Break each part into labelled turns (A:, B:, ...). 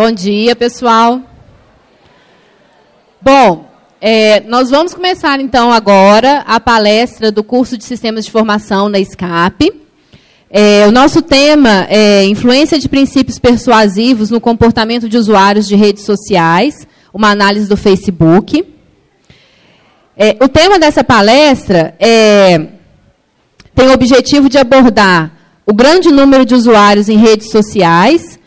A: Bom dia, pessoal. Bom, é, nós vamos começar então agora a palestra do curso de Sistemas de Formação da SCAP. É, o nosso tema é Influência de princípios persuasivos no comportamento de usuários de redes sociais, uma análise do Facebook. É, o tema dessa palestra é, tem o objetivo de abordar o grande número de usuários em redes sociais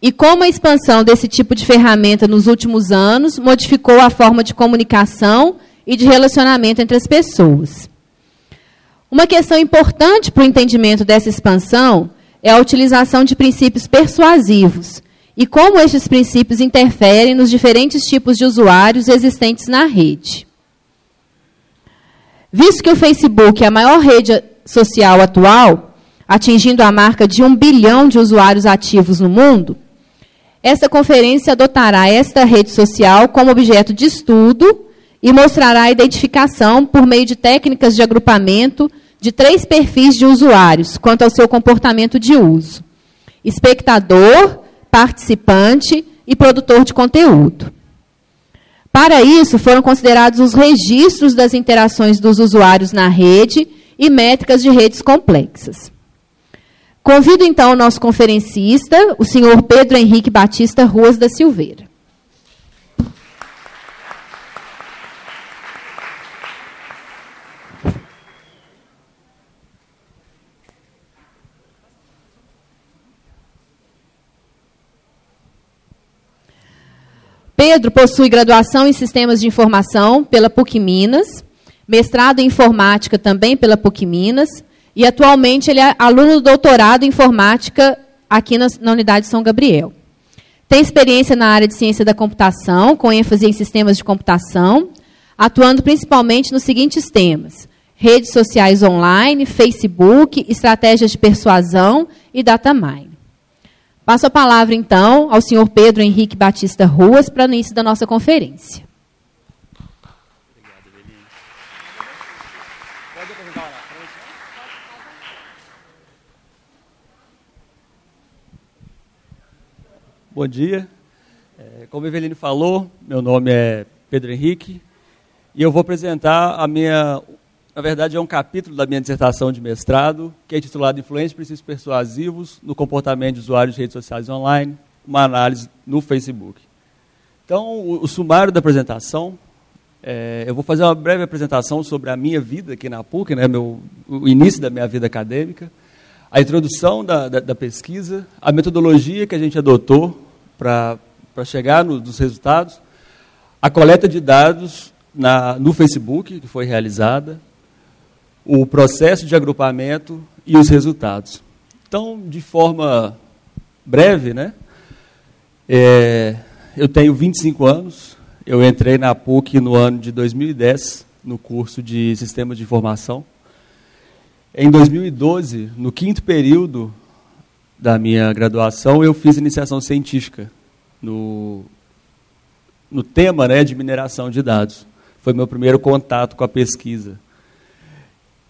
A: e como a expansão desse tipo de ferramenta nos últimos anos modificou a forma de comunicação e de relacionamento entre as pessoas. Uma questão importante para o entendimento dessa expansão é a utilização de princípios persuasivos e como estes princípios interferem nos diferentes tipos de usuários existentes na rede. Visto que o Facebook é a maior rede social atual, atingindo a marca de um bilhão de usuários ativos no mundo, esta conferência adotará esta rede social como objeto de estudo e mostrará a identificação, por meio de técnicas de agrupamento, de três perfis de usuários quanto ao seu comportamento de uso: espectador, participante e produtor de conteúdo. Para isso, foram considerados os registros das interações dos usuários na rede e métricas de redes complexas. Convido então o nosso conferencista, o senhor Pedro Henrique Batista Ruas da Silveira. Pedro possui graduação em Sistemas de Informação pela PUC Minas, mestrado em Informática também pela PUC Minas e atualmente ele é aluno do doutorado em informática aqui na, na Unidade São Gabriel. Tem experiência na área de ciência da computação, com ênfase em sistemas de computação, atuando principalmente nos seguintes temas: redes sociais online, Facebook, estratégias de persuasão e data mining. Passo a palavra, então, ao senhor Pedro Henrique Batista Ruas para o início da nossa conferência.
B: Bom dia. É, como a Eveline falou, meu nome é Pedro Henrique e eu vou apresentar a minha, na verdade é um capítulo da minha dissertação de mestrado, que é intitulado Influência e Princípios Persuasivos no Comportamento de Usuários de Redes Sociais Online, uma análise no Facebook. Então, o, o sumário da apresentação, é, eu vou fazer uma breve apresentação sobre a minha vida aqui na PUC, né, meu, o início da minha vida acadêmica, a introdução da, da, da pesquisa, a metodologia que a gente adotou para chegar no, nos resultados, a coleta de dados na, no Facebook, que foi realizada, o processo de agrupamento e os resultados. Então, de forma breve, né, é, eu tenho 25 anos, eu entrei na PUC no ano de 2010, no curso de Sistemas de Informação. Em 2012, no quinto período da minha graduação, eu fiz iniciação científica no, no tema né, de mineração de dados. Foi meu primeiro contato com a pesquisa.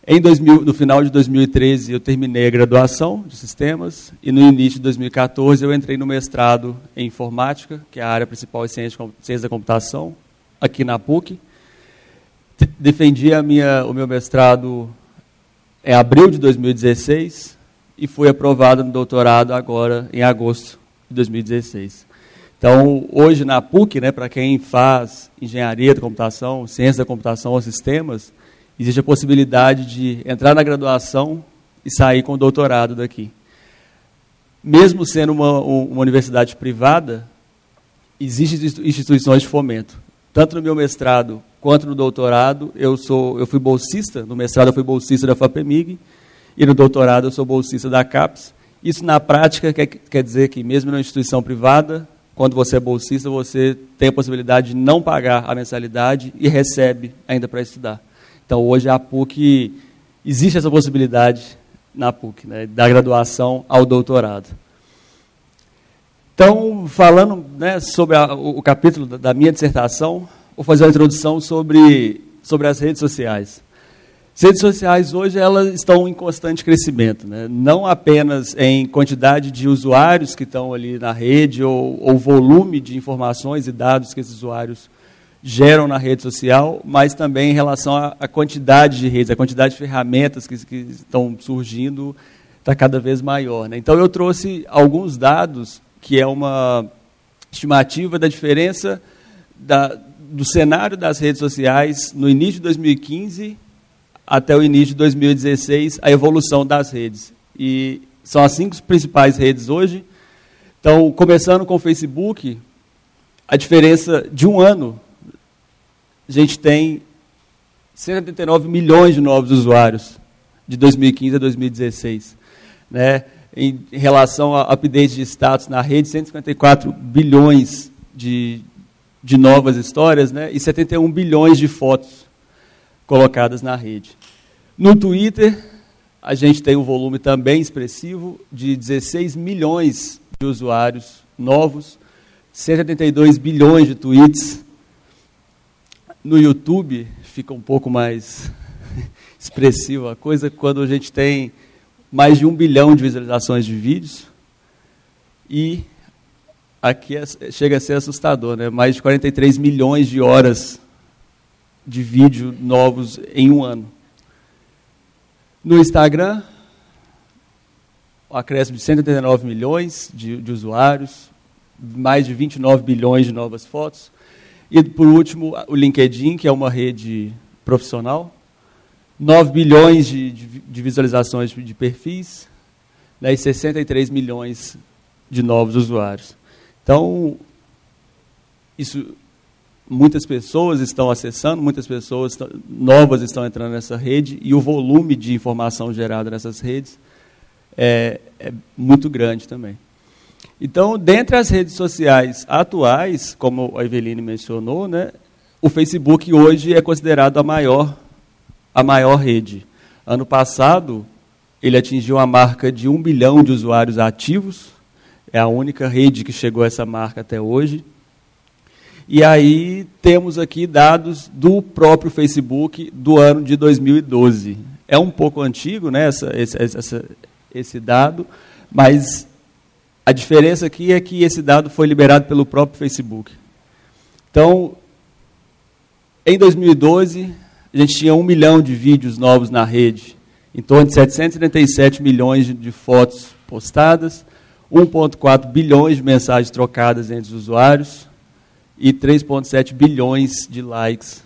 B: Em 2000, no final de 2013, eu terminei a graduação de sistemas e no início de 2014 eu entrei no mestrado em informática, que é a área principal de ciência, da computação, aqui na PUC. Defendi a minha, o meu mestrado em abril de 2016 e fui aprovado no doutorado agora em agosto de 2016. Então, hoje na PUC, né, para quem faz engenharia da computação, ciência da computação ou sistemas, existe a possibilidade de entrar na graduação e sair com o doutorado daqui. Mesmo sendo uma, uma universidade privada, existem instituições de fomento. Tanto no meu mestrado quanto no doutorado, eu, sou, eu fui bolsista, no mestrado eu fui bolsista da FAPEMIG, e no doutorado eu sou bolsista da CAPES. Isso, na prática, quer, quer dizer que, mesmo numa instituição privada, quando você é bolsista, você tem a possibilidade de não pagar a mensalidade e recebe ainda para estudar. Então, hoje, a PUC, existe essa possibilidade na PUC, né, da graduação ao doutorado. Então, falando né, sobre a, o, capítulo da, da minha dissertação, vou fazer uma introdução sobre, sobre as redes sociais. As redes sociais hoje elas estão em constante crescimento, né? não apenas em quantidade de usuários que estão ali na rede ou, ou volume de informações e dados que esses usuários geram na rede social, mas também em relação à, quantidade de redes, a quantidade de ferramentas que, que estão surgindo está cada vez maior. Né? Então eu trouxe alguns dados que é uma estimativa da diferença da, do cenário das redes sociais no início de 2015 até o início de 2016, a evolução das redes. E são as cinco principais redes hoje. Então, começando com o Facebook, a diferença de um ano, a gente tem 179 milhões de novos usuários de 2015 a 2016. Né? Em relação a update de status na rede, 154 bilhões de, de novas histórias né? e 71 bilhões de fotos colocadas na rede. No Twitter, a gente tem um volume também expressivo de 16 milhões de usuários novos, 172 bilhões de tweets. No YouTube, fica um pouco mais expressiva a coisa quando a gente tem mais de um bilhão de visualizações de vídeos. E aqui é, chega a ser assustador, né? mais de 43 milhões de horas de vídeo novos em um ano. No Instagram, o acréscimo de 189 milhões de, de usuários, mais de 29 bilhões de novas fotos. E, por último, o LinkedIn, que é uma rede profissional, 9 bilhões de, de, de visualizações de perfis né, e 63 milhões de novos usuários. Então, isso muitas pessoas estão acessando, muitas pessoas novas estão entrando nessa rede e o volume de informação gerada nessas redes é, é muito grande também. Então, dentre as redes sociais atuais, como a Eveline mencionou, né, o Facebook hoje é considerado a maior, a maior rede. Ano passado, ele atingiu a marca de um bilhão de usuários ativos, é a única rede que chegou a essa marca até hoje. E aí temos aqui dados do próprio Facebook do ano de 2012. É um pouco antigo né, essa, esse, essa, esse dado, mas a diferença aqui é que esse dado foi liberado pelo próprio Facebook. Então, em 2012, a gente tinha um milhão de vídeos novos na rede, em torno de 777 milhões de fotos postadas, 1,4 bilhões de mensagens trocadas entre os usuários, e 3,7 bilhões de likes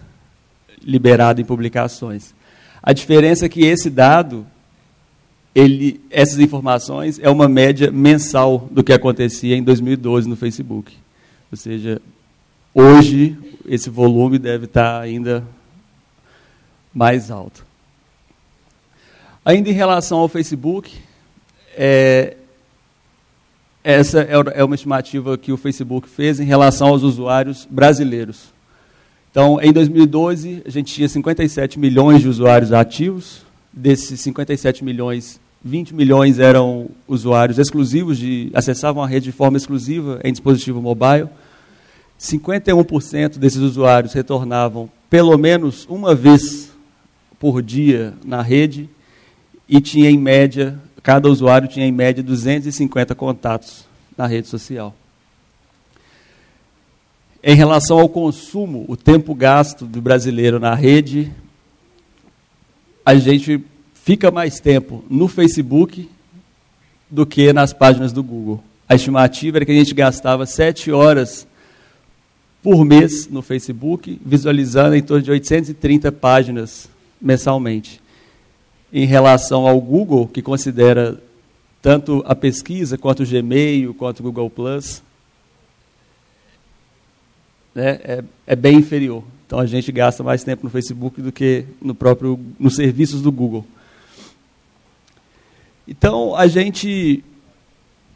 B: liberados em publicações. A diferença é que esse dado, ele, essas informações, é uma média mensal do que acontecia em 2012 no Facebook. Ou seja, hoje esse volume deve estar ainda mais alto. Ainda em relação ao Facebook, é, essa é, é uma estimativa que o Facebook fez em relação aos usuários brasileiros. Então, em 2012, a gente tinha 57 milhões de usuários ativos. Desses 57 milhões, 20 milhões eram usuários exclusivos, de acessavam a rede de forma exclusiva em dispositivo mobile. 51% desses usuários retornavam pelo menos uma vez por dia na rede e tinha, em média, cada usuário tinha em média 250 contatos na rede social. Em relação ao consumo, o tempo gasto do brasileiro na rede, a gente fica mais tempo no Facebook do que nas páginas do Google. A estimativa era que a gente gastava sete horas por mês no Facebook, visualizando em torno de 830 páginas mensalmente em relação ao Google, que considera tanto a pesquisa, quanto o Gmail, quanto o Google Plus, né, é, é, bem inferior. Então a gente gasta mais tempo no Facebook do que no próprio, nos serviços do Google. Então a gente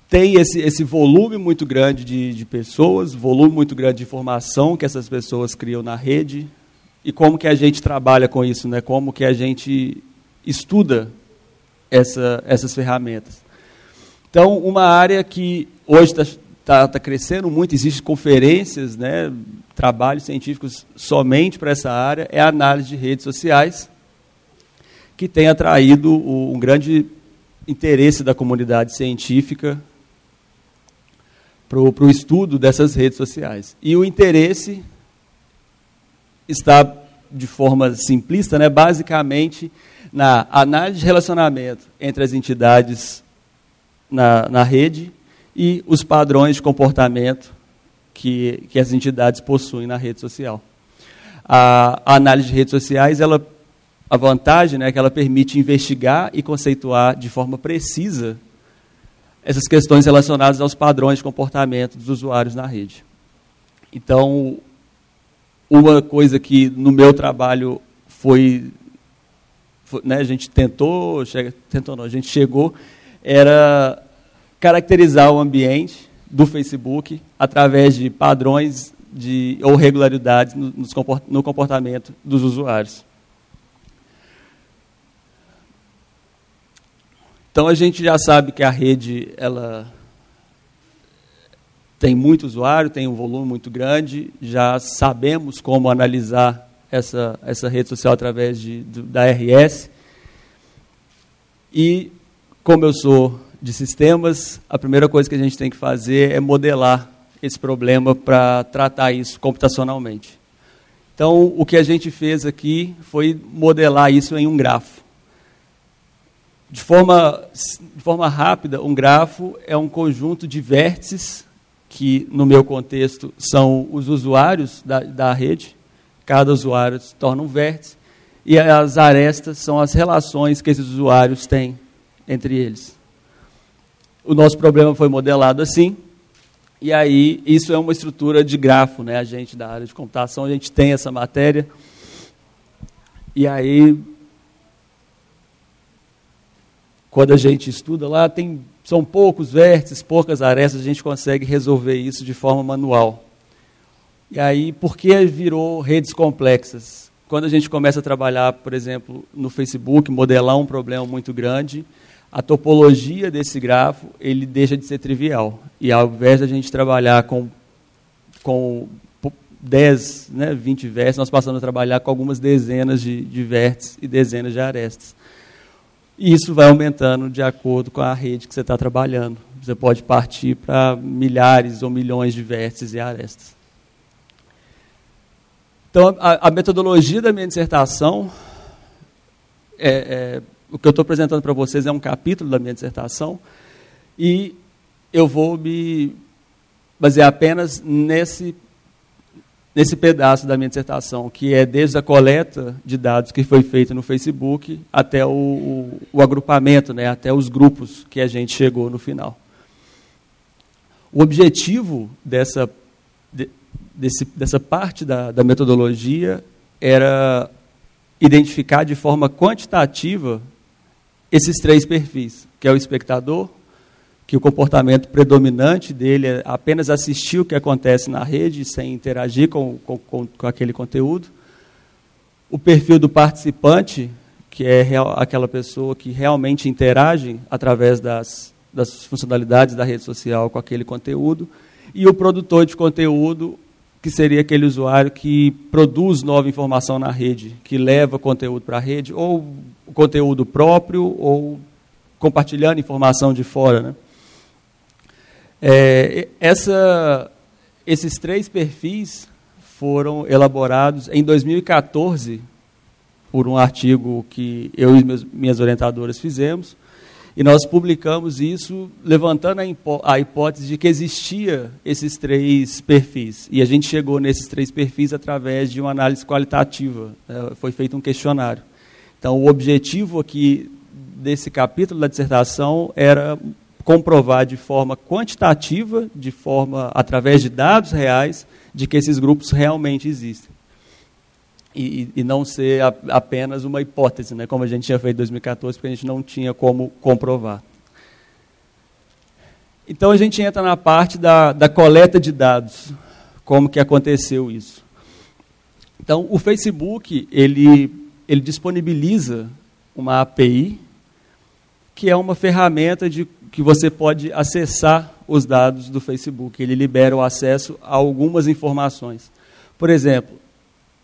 B: tem esse, esse volume muito grande de, de pessoas, volume muito grande de informação que essas pessoas criam na rede, e como que a gente trabalha com isso, né? como que a gente estuda essa, essas ferramentas. Então, uma área que hoje está tá, tá crescendo muito, existem conferências, né, trabalhos científicos somente para essa área, é a análise de redes sociais. que tem atraído um grande interesse da comunidade científica para o estudo dessas redes sociais. E o interesse está, de forma simplista, né, basicamente na análise de relacionamento entre as entidades na, na rede e os padrões de comportamento que, que as entidades possuem na rede social. A, a análise de redes sociais, ela, a vantagem né, é que ela permite investigar e conceituar de forma precisa essas questões relacionadas aos padrões de comportamento dos usuários na rede. Então, uma coisa que no meu trabalho foi, foi né, a gente tentou, chega, tentou não, a gente chegou, era caracterizar o ambiente do Facebook através de padrões de, ou regularidades no, no comportamento dos usuários. Então a gente já sabe que a rede ela tem muito usuário, tem um volume muito grande, já sabemos como analisar essa, essa rede social através de, da RS. E como eu sou de sistemas, a primeira coisa que a gente tem que fazer é modelar esse problema para tratar isso computacionalmente. Então, o que a gente fez aqui foi modelar isso em um grafo. De forma, de forma rápida, um grafo é um conjunto de vértices, que no meu contexto são os usuários da, da rede, cada usuário se torna um vértice, e as arestas são as relações que esses usuários têm entre eles. O nosso problema foi modelado assim, e aí isso é uma estrutura de grafo, né? A gente da área de computação, a gente tem essa matéria, e aí quando a gente estuda lá, tem, são poucos vértices, poucas arestas, a gente consegue resolver isso de forma manual. E aí, por que virou redes complexas? Quando a gente começa a trabalhar, por exemplo, no Facebook, modelar um problema muito grande, a topologia desse grafo ele deixa de ser trivial. E ao invés de a gente trabalhar com, com 10, né, 20 vértices, nós passamos a trabalhar com algumas dezenas de, de vértices e dezenas de arestas. E isso vai aumentando de acordo com a rede que você está trabalhando. Você pode partir para milhares ou milhões de vértices e arestas. Então, a, a metodologia da minha dissertação, é, é, o que eu estou apresentando para vocês é um capítulo da minha dissertação, e eu vou me basear apenas nesse nesse pedaço da minha dissertação, que é desde a coleta de dados que foi feita no Facebook até o, o, o agrupamento, né, até os grupos que a gente chegou no final. O objetivo dessa, de, desse, dessa parte da, da metodologia era identificar de forma quantitativa esses três perfis, que é o espectador, que o comportamento predominante dele é apenas assistir o que acontece na rede sem interagir com, com, com, aquele conteúdo. O perfil do participante, que é real, aquela pessoa que realmente interage através das, das funcionalidades da rede social com aquele conteúdo. E o produtor de conteúdo, que seria aquele usuário que produz nova informação na rede, que leva conteúdo para a rede, ou conteúdo próprio, ou compartilhando informação de fora. Né? É, essa, esses três perfis foram elaborados em 2014 por um artigo que eu e minhas orientadoras fizemos, e nós publicamos isso levantando a, hipó a hipótese de que existia esses três perfis. E a gente chegou nesses três perfis através de uma análise qualitativa. Né? Foi feito um questionário. Então, o objetivo aqui desse capítulo da dissertação era comprovar de forma quantitativa, de forma através de dados reais, de que esses grupos realmente existem. E, e não ser a, apenas uma hipótese, né, como a gente tinha feito em 2014, porque a gente não tinha como comprovar. Então a gente entra na parte da, da coleta de dados, como que aconteceu isso. Então o Facebook ele, ele disponibiliza uma API que é uma ferramenta de que você pode acessar os dados do Facebook. Ele libera o acesso a algumas informações. Por exemplo,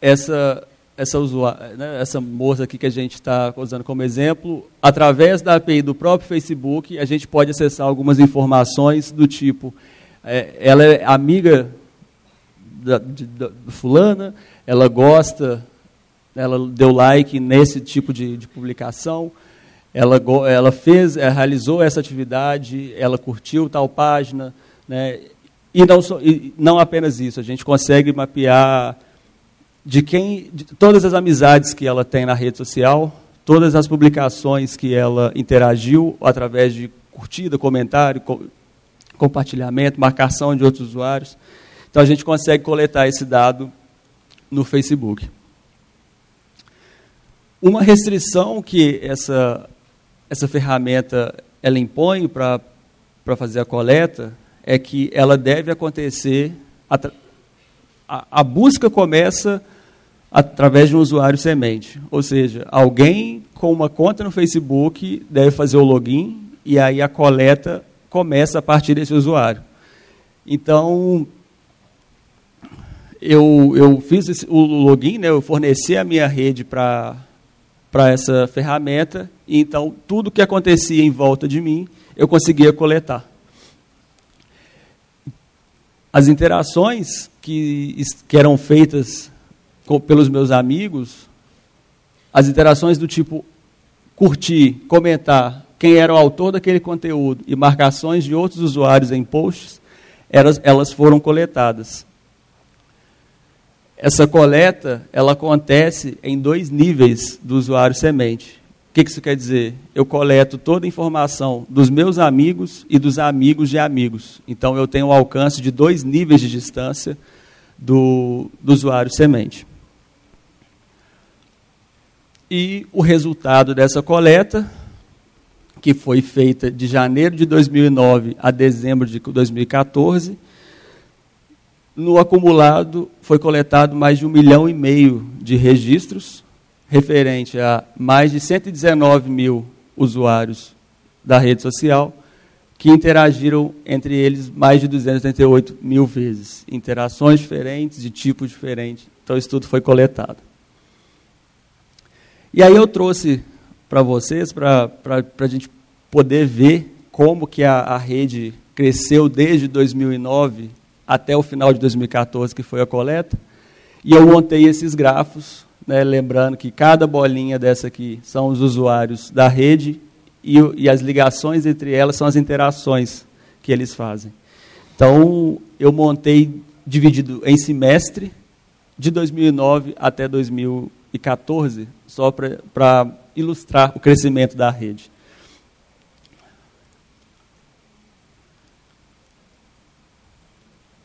B: essa, essa, usuária, né, essa moça aqui que a gente está usando como exemplo, através da API do próprio Facebook, a gente pode acessar algumas informações do tipo, é, ela é amiga da, de, da, fulana, ela gosta, ela deu like nesse tipo de, de publicação, ela, ela fez, ela realizou essa atividade, ela curtiu tal página, né, e não, e não apenas isso, a gente consegue mapear de quem, de todas as amizades que ela tem na rede social, todas as publicações que ela interagiu através de curtida, comentário, co compartilhamento, marcação de outros usuários. Então a gente consegue coletar esse dado no Facebook. Uma restrição que essa, essa ferramenta ela impõe para fazer a coleta é que ela deve acontecer. A, a, busca começa através de um usuário semente. Ou seja, alguém com uma conta no Facebook deve fazer o login e aí a coleta começa a partir desse usuário. Então, eu, eu fiz esse, o login, né, eu forneci a minha rede para essa ferramenta, então tudo que acontecia em volta de mim, eu conseguia coletar. As interações que, que eram feitas pelos meus amigos, as interações do tipo curtir, comentar quem era o autor daquele conteúdo e marcações de outros usuários em posts, elas, elas foram coletadas. Essa coleta, ela acontece em dois níveis do usuário semente. O que isso quer dizer? Eu coleto toda a informação dos meus amigos e dos amigos de amigos. Então, eu tenho um alcance de dois níveis de distância do, do usuário semente. E o resultado dessa coleta, que foi feita de janeiro de 2009 a dezembro de 2014, no acumulado foi coletado mais de um milhão e meio de registros, referente a mais de 119 mil usuários da rede social, que interagiram entre eles mais de 238 mil vezes. Interações diferentes, de tipos diferentes. Então, isso tudo foi coletado. E aí eu trouxe para vocês, para a gente poder ver como que a, a rede cresceu desde 2009 até o final de 2014, que foi a coleta. E eu montei esses grafos, né, lembrando que cada bolinha dessa aqui são os usuários da rede e, e as ligações entre elas são as interações que eles fazem. Então, eu montei dividido em semestre, de 2009 até 2014, só para ilustrar o crescimento da rede.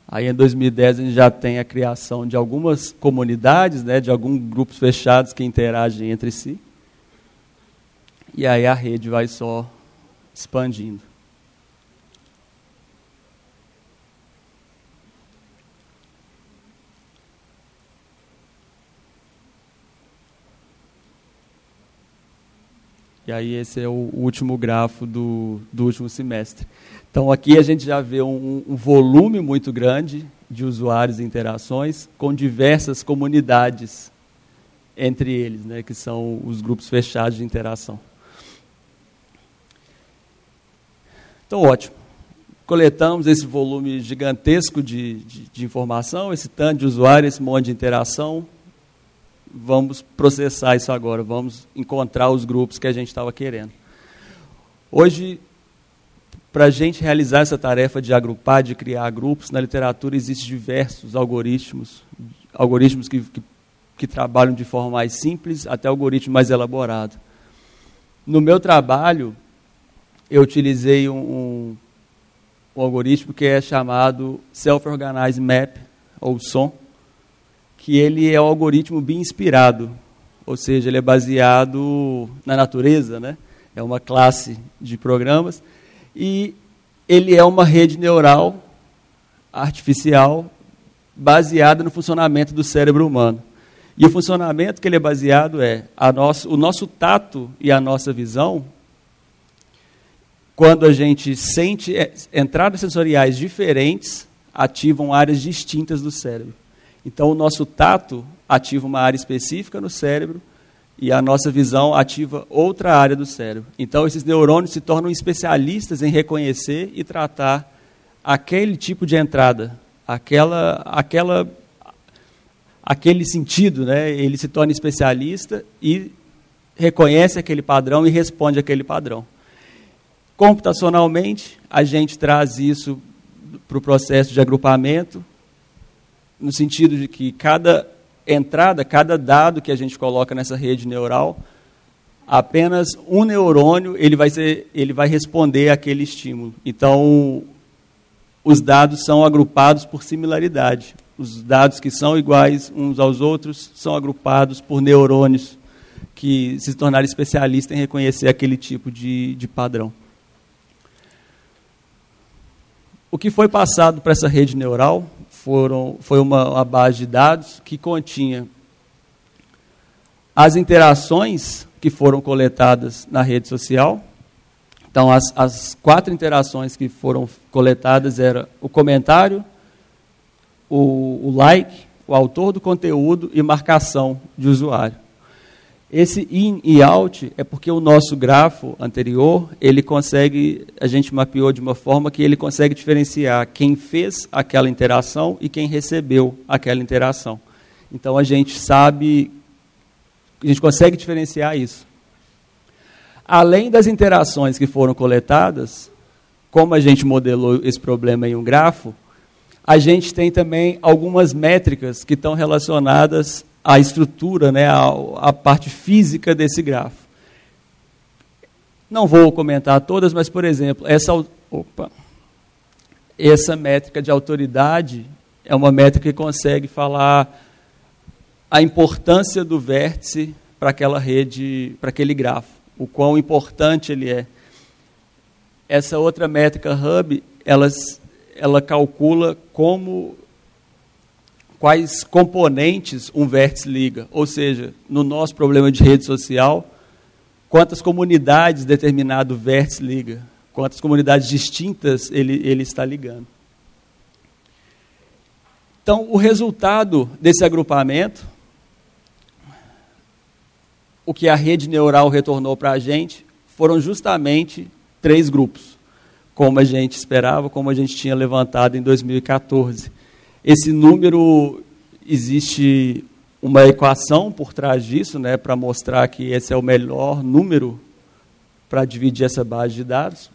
B: Aí em 2010 a gente já tem a criação de algumas comunidades, né, de alguns grupos fechados que interagem entre si. E aí a rede vai só expandindo. E aí esse é o último grafo do, do último semestre. Então aqui a gente já vê um, um volume muito grande de usuários e interações com diversas comunidades entre eles, né, que são os grupos fechados de interação. Então, ótimo. Coletamos esse volume gigantesco de, de, de informação, esse tanto de usuário, esse monte de interação, vamos processar isso agora, vamos encontrar os grupos que a gente estava querendo. Hoje, para a gente realizar essa tarefa de agrupar, de criar grupos, na literatura existem diversos algoritmos, algoritmos que, que, que trabalham de forma mais simples até algoritmo mais elaborado. No meu trabalho, eu utilizei um, um, um algoritmo que é chamado Self-Organized Map, ou SOM, que ele é um algoritmo bem inspirado, ou seja, ele é baseado na natureza, né? é uma classe de programas, e ele é uma rede neural artificial baseada no funcionamento do cérebro humano. E o funcionamento que ele é baseado é nosso, o nosso tato e a nossa visão, quando a gente sente é, entradas sensoriais diferentes, ativam áreas distintas do cérebro. Então, o nosso tato ativa uma área específica no cérebro e a nossa visão ativa outra área do cérebro. Então, esses neurônios se tornam especialistas em reconhecer e tratar aquele tipo de entrada, aquela, aquela, aquele sentido, né? Ele se torna especialista e reconhece aquele padrão e responde aquele padrão. Computacionalmente, a gente traz isso para o processo de agrupamento, no sentido de que cada entrada, cada dado que a gente coloca nessa rede neural, apenas um neurônio ele vai, ser, ele vai responder àquele estímulo. Então, os dados são agrupados por similaridade. Os dados que são iguais uns aos outros são agrupados por neurônios que se tornaram especialistas em reconhecer aquele tipo de, de padrão. O que foi passado para essa rede neural foram, foi uma, uma base de dados que continha as interações que foram coletadas na rede social. Então, as, as quatro interações que foram coletadas eram o comentário, o, o like, o autor do conteúdo e marcação de usuário. Esse in e out é porque o nosso grafo anterior, ele consegue, a gente mapeou de uma forma que ele consegue diferenciar quem fez aquela interação e quem recebeu aquela interação. Então a gente sabe, a gente consegue diferenciar isso. Além das interações que foram coletadas, como a gente modelou esse problema em um grafo, a gente tem também algumas métricas que estão relacionadas a estrutura, né, a, a parte física desse grafo. Não vou comentar todas, mas, por exemplo, essa, opa, essa métrica de autoridade é uma métrica que consegue falar a importância do vértice para aquela rede, para aquele grafo, o quão importante ele é. Essa outra métrica hub, elas, ela calcula como quais componentes um vértice liga. Ou seja, no nosso problema de rede social, quantas comunidades determinado vértice liga, quantas comunidades distintas ele, ele está ligando. Então, o resultado desse agrupamento, o que a rede neural retornou para a gente, foram justamente três grupos, como a gente esperava, como a gente tinha levantado em 2014. Esse número, existe uma equação por trás disso, né, para mostrar que esse é o melhor número para dividir essa base de dados.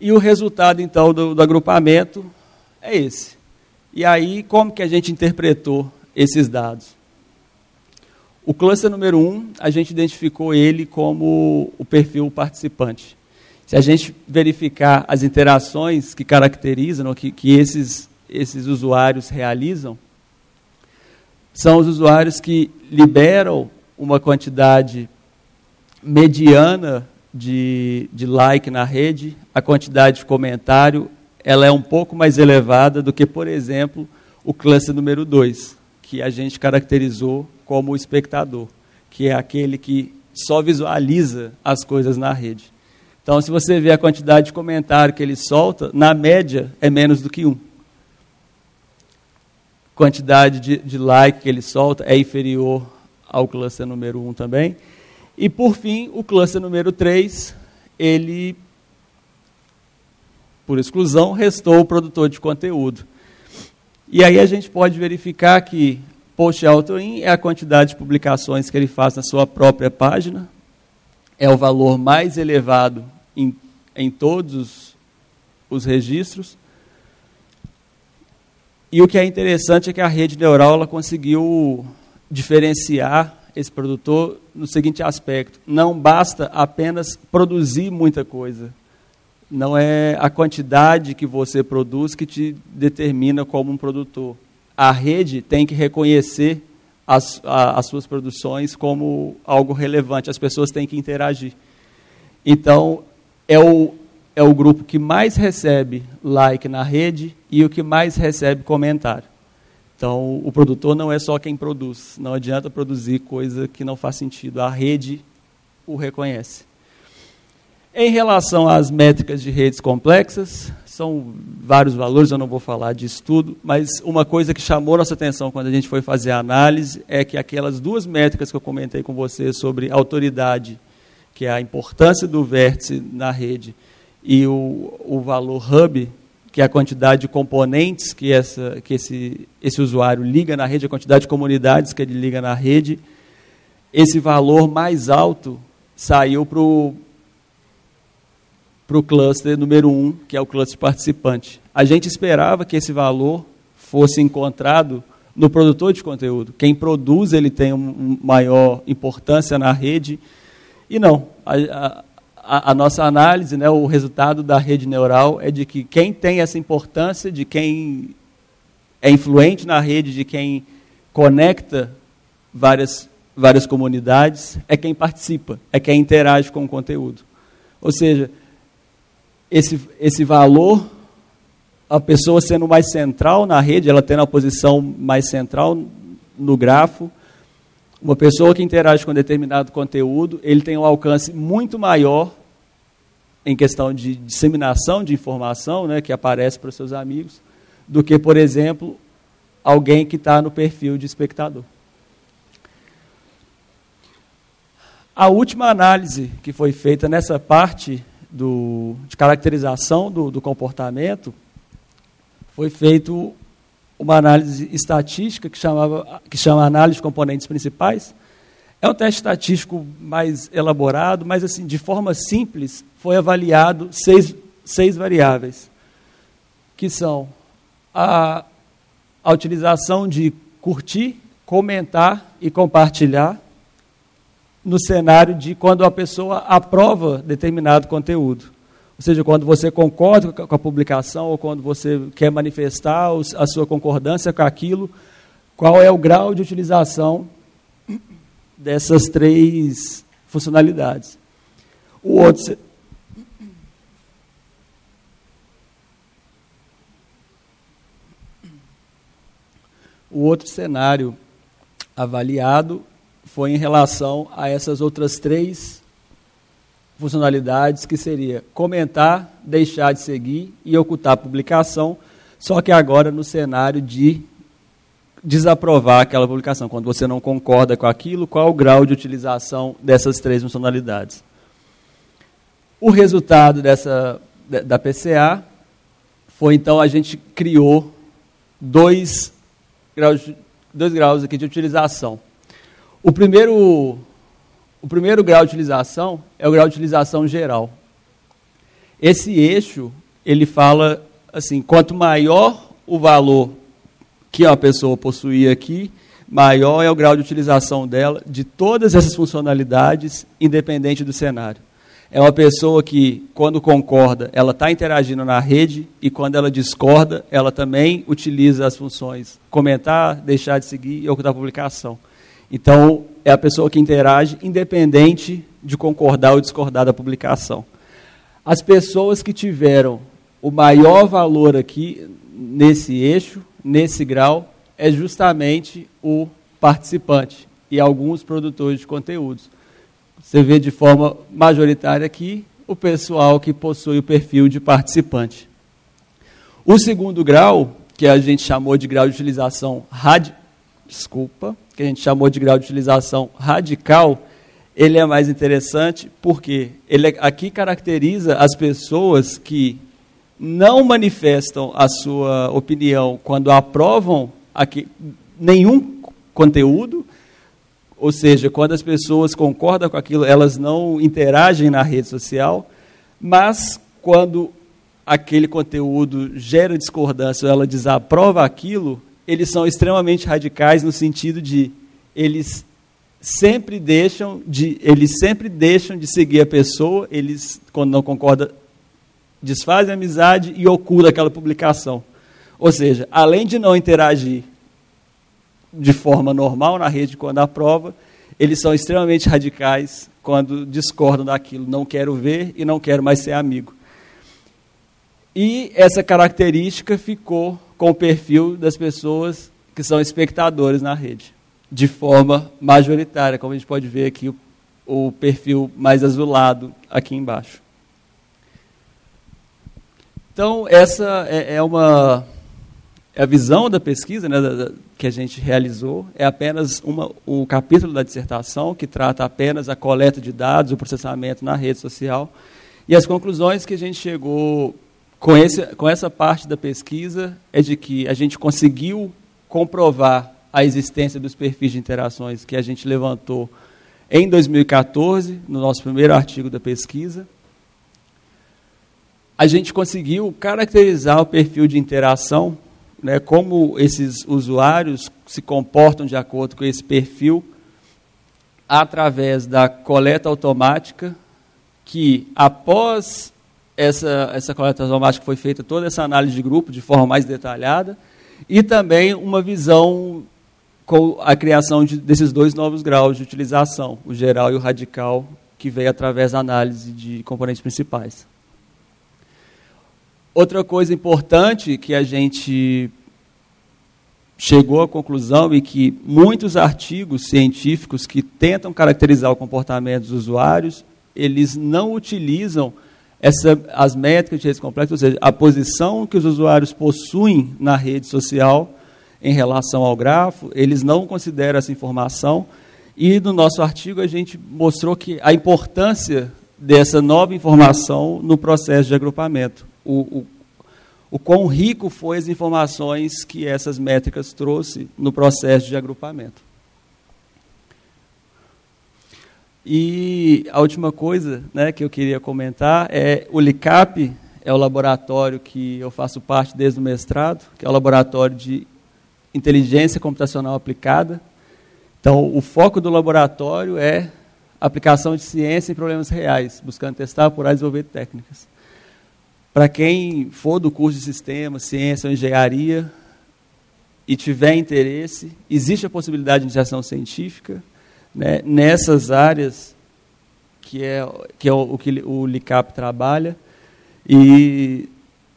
B: E o resultado, então, do, do agrupamento é esse. E aí, como que a gente interpretou esses dados? O cluster número 1, um, a gente identificou ele como o perfil participante. Se a gente verificar as interações que caracterizam, que, que esses esses usuários realizam são os usuários que liberam uma quantidade mediana de, de like na rede, a quantidade de comentário ela é um pouco mais elevada do que, por exemplo, o cluster número 2, que a gente caracterizou como o espectador, que é aquele que só visualiza as coisas na rede. Então, se você vê a quantidade de comentário que ele solta, na média é menos do que um quantidade de, de like que ele solta é inferior ao cluster número 1 também. E por fim, o cluster número 3, ele, por exclusão, restou o produtor de conteúdo. E aí a gente pode verificar que post authoring é a quantidade de publicações que ele faz na sua própria página, é o valor mais elevado em, em todos os registros, e o que é interessante é que a rede neural conseguiu diferenciar esse produtor no seguinte aspecto: não basta apenas produzir muita coisa. Não é a quantidade que você produz que te determina como um produtor. A rede tem que reconhecer as, a, as suas produções como algo relevante. As pessoas têm que interagir. Então, é o, é o grupo que mais recebe like na rede e o que mais recebe comentário. Então, o produtor não é só quem produz. Não adianta produzir coisa que não faz sentido. A rede o reconhece. Em relação às métricas de redes complexas, são vários valores, eu não vou falar disso tudo, mas uma coisa que chamou nossa atenção quando a gente foi fazer a análise é que aquelas duas métricas que eu comentei com você sobre autoridade, que é a importância do vértice na rede, e o, o valor hub, que é a quantidade de componentes que, essa, que esse, esse usuário liga na rede, a quantidade de comunidades que ele liga na rede, esse valor mais alto saiu para o cluster número 1, um, que é o cluster participante. A gente esperava que esse valor fosse encontrado no produtor de conteúdo. Quem produz ele tem uma maior importância na rede. E não, a, a, a, nossa análise, né, o resultado da rede neural é de que quem tem essa importância, de quem é influente na rede, de quem conecta várias, várias comunidades, é quem participa, é quem interage com o conteúdo. Ou seja, esse, esse valor, a pessoa sendo mais central na rede, ela tendo a posição mais central no grafo, uma pessoa que interage com determinado conteúdo, ele tem um alcance muito maior em questão de disseminação de informação, né, que aparece para os seus amigos, do que, por exemplo, alguém que está no perfil de espectador. A última análise que foi feita nessa parte do, de caracterização do, do comportamento foi feito uma análise estatística que, chamava, que chama análise de componentes principais. É um teste estatístico mais elaborado, mas assim, de forma simples, foi avaliado seis, seis variáveis, que são a, a utilização de curtir, comentar e compartilhar no cenário de quando a pessoa aprova determinado conteúdo. Ou seja, quando você concorda com a publicação ou quando você quer manifestar a sua concordância com aquilo, qual é o grau de utilização dessas três funcionalidades. O outro. O outro cenário avaliado foi em relação a essas outras três funcionalidades que seria comentar, deixar de seguir e ocultar a publicação, só que agora no cenário de desaprovar aquela publicação, quando você não concorda com aquilo, qual o grau de utilização dessas três funcionalidades. O resultado dessa da PCA foi então a gente criou dois graus, dois graus aqui de utilização. O primeiro o primeiro grau de utilização é o grau de utilização geral. Esse eixo, ele fala assim, quanto maior o valor que a pessoa possuía aqui, maior é o grau de utilização dela de todas essas funcionalidades, independente do cenário. É uma pessoa que, quando concorda, ela está interagindo na rede e quando ela discorda, ela também utiliza as funções comentar, deixar de seguir e ocultar a publicação. Então, é a pessoa que interage, independente de concordar ou discordar da publicação. As pessoas que tiveram o maior valor aqui nesse eixo, nesse grau, é justamente o participante e alguns produtores de conteúdos. Você vê de forma majoritária aqui o pessoal que possui o perfil de participante. O segundo grau, que a gente chamou de grau de utilização radi desculpa, que a gente chamou de grau de utilização radical, ele é mais interessante porque ele aqui caracteriza as pessoas que não manifestam a sua opinião quando aprovam aqui, nenhum conteúdo, ou seja, quando as pessoas concordam com aquilo, elas não interagem na rede social, mas quando aquele conteúdo gera discordância, ela desaprova aquilo, eles são extremamente radicais no sentido de eles sempre deixam de eles sempre deixam de seguir a pessoa, eles quando não concorda desfazem a amizade e ocultam aquela publicação. Ou seja, além de não interagir de forma normal na rede quando aprova, eles são extremamente radicais quando discordam daquilo, não quero ver e não quero mais ser amigo. E essa característica ficou com o perfil das pessoas que são espectadores na rede, de forma majoritária, como a gente pode ver aqui o, o perfil mais azulado aqui embaixo. Então, essa é, é uma é a visão da pesquisa né, da, da, que a gente realizou. É apenas uma, um capítulo da dissertação que trata apenas a coleta de dados, o processamento na rede social. E as conclusões que a gente chegou com, esse, com essa parte da pesquisa é de que a gente conseguiu comprovar a existência dos perfis de interações que a gente levantou em 2014, no nosso primeiro artigo da pesquisa. A gente conseguiu caracterizar o perfil de interação, né, como esses usuários se comportam de acordo com esse perfil, através da coleta automática, que após essa, essa coleta automática foi feita toda essa análise de grupo de forma mais detalhada, e também uma visão com a criação de, desses dois novos graus de utilização, o geral e o radical, que veio através da análise de componentes principais. Outra coisa importante que a gente chegou à conclusão e que muitos artigos científicos que tentam caracterizar o comportamento dos usuários, eles não utilizam essa, as métricas de redes complexas, ou seja, a posição que os usuários possuem na rede social em relação ao grafo, eles não consideram essa informação. E no nosso artigo a gente mostrou que a importância dessa nova informação no processo de agrupamento o, o, o quão rico foi as informações que essas métricas trouxe no processo de agrupamento. E a última coisa né, que eu queria comentar é o LICAP, é o laboratório que eu faço parte desde o mestrado, que é o laboratório de inteligência computacional aplicada. Então, o foco do laboratório é aplicação de ciência em problemas reais, buscando testar, apurar e desenvolver técnicas. Para quem for do curso de sistema, ciência ou engenharia e tiver interesse, existe a possibilidade de iniciação científica né, nessas áreas que é, que é o, que o LICAP trabalha. E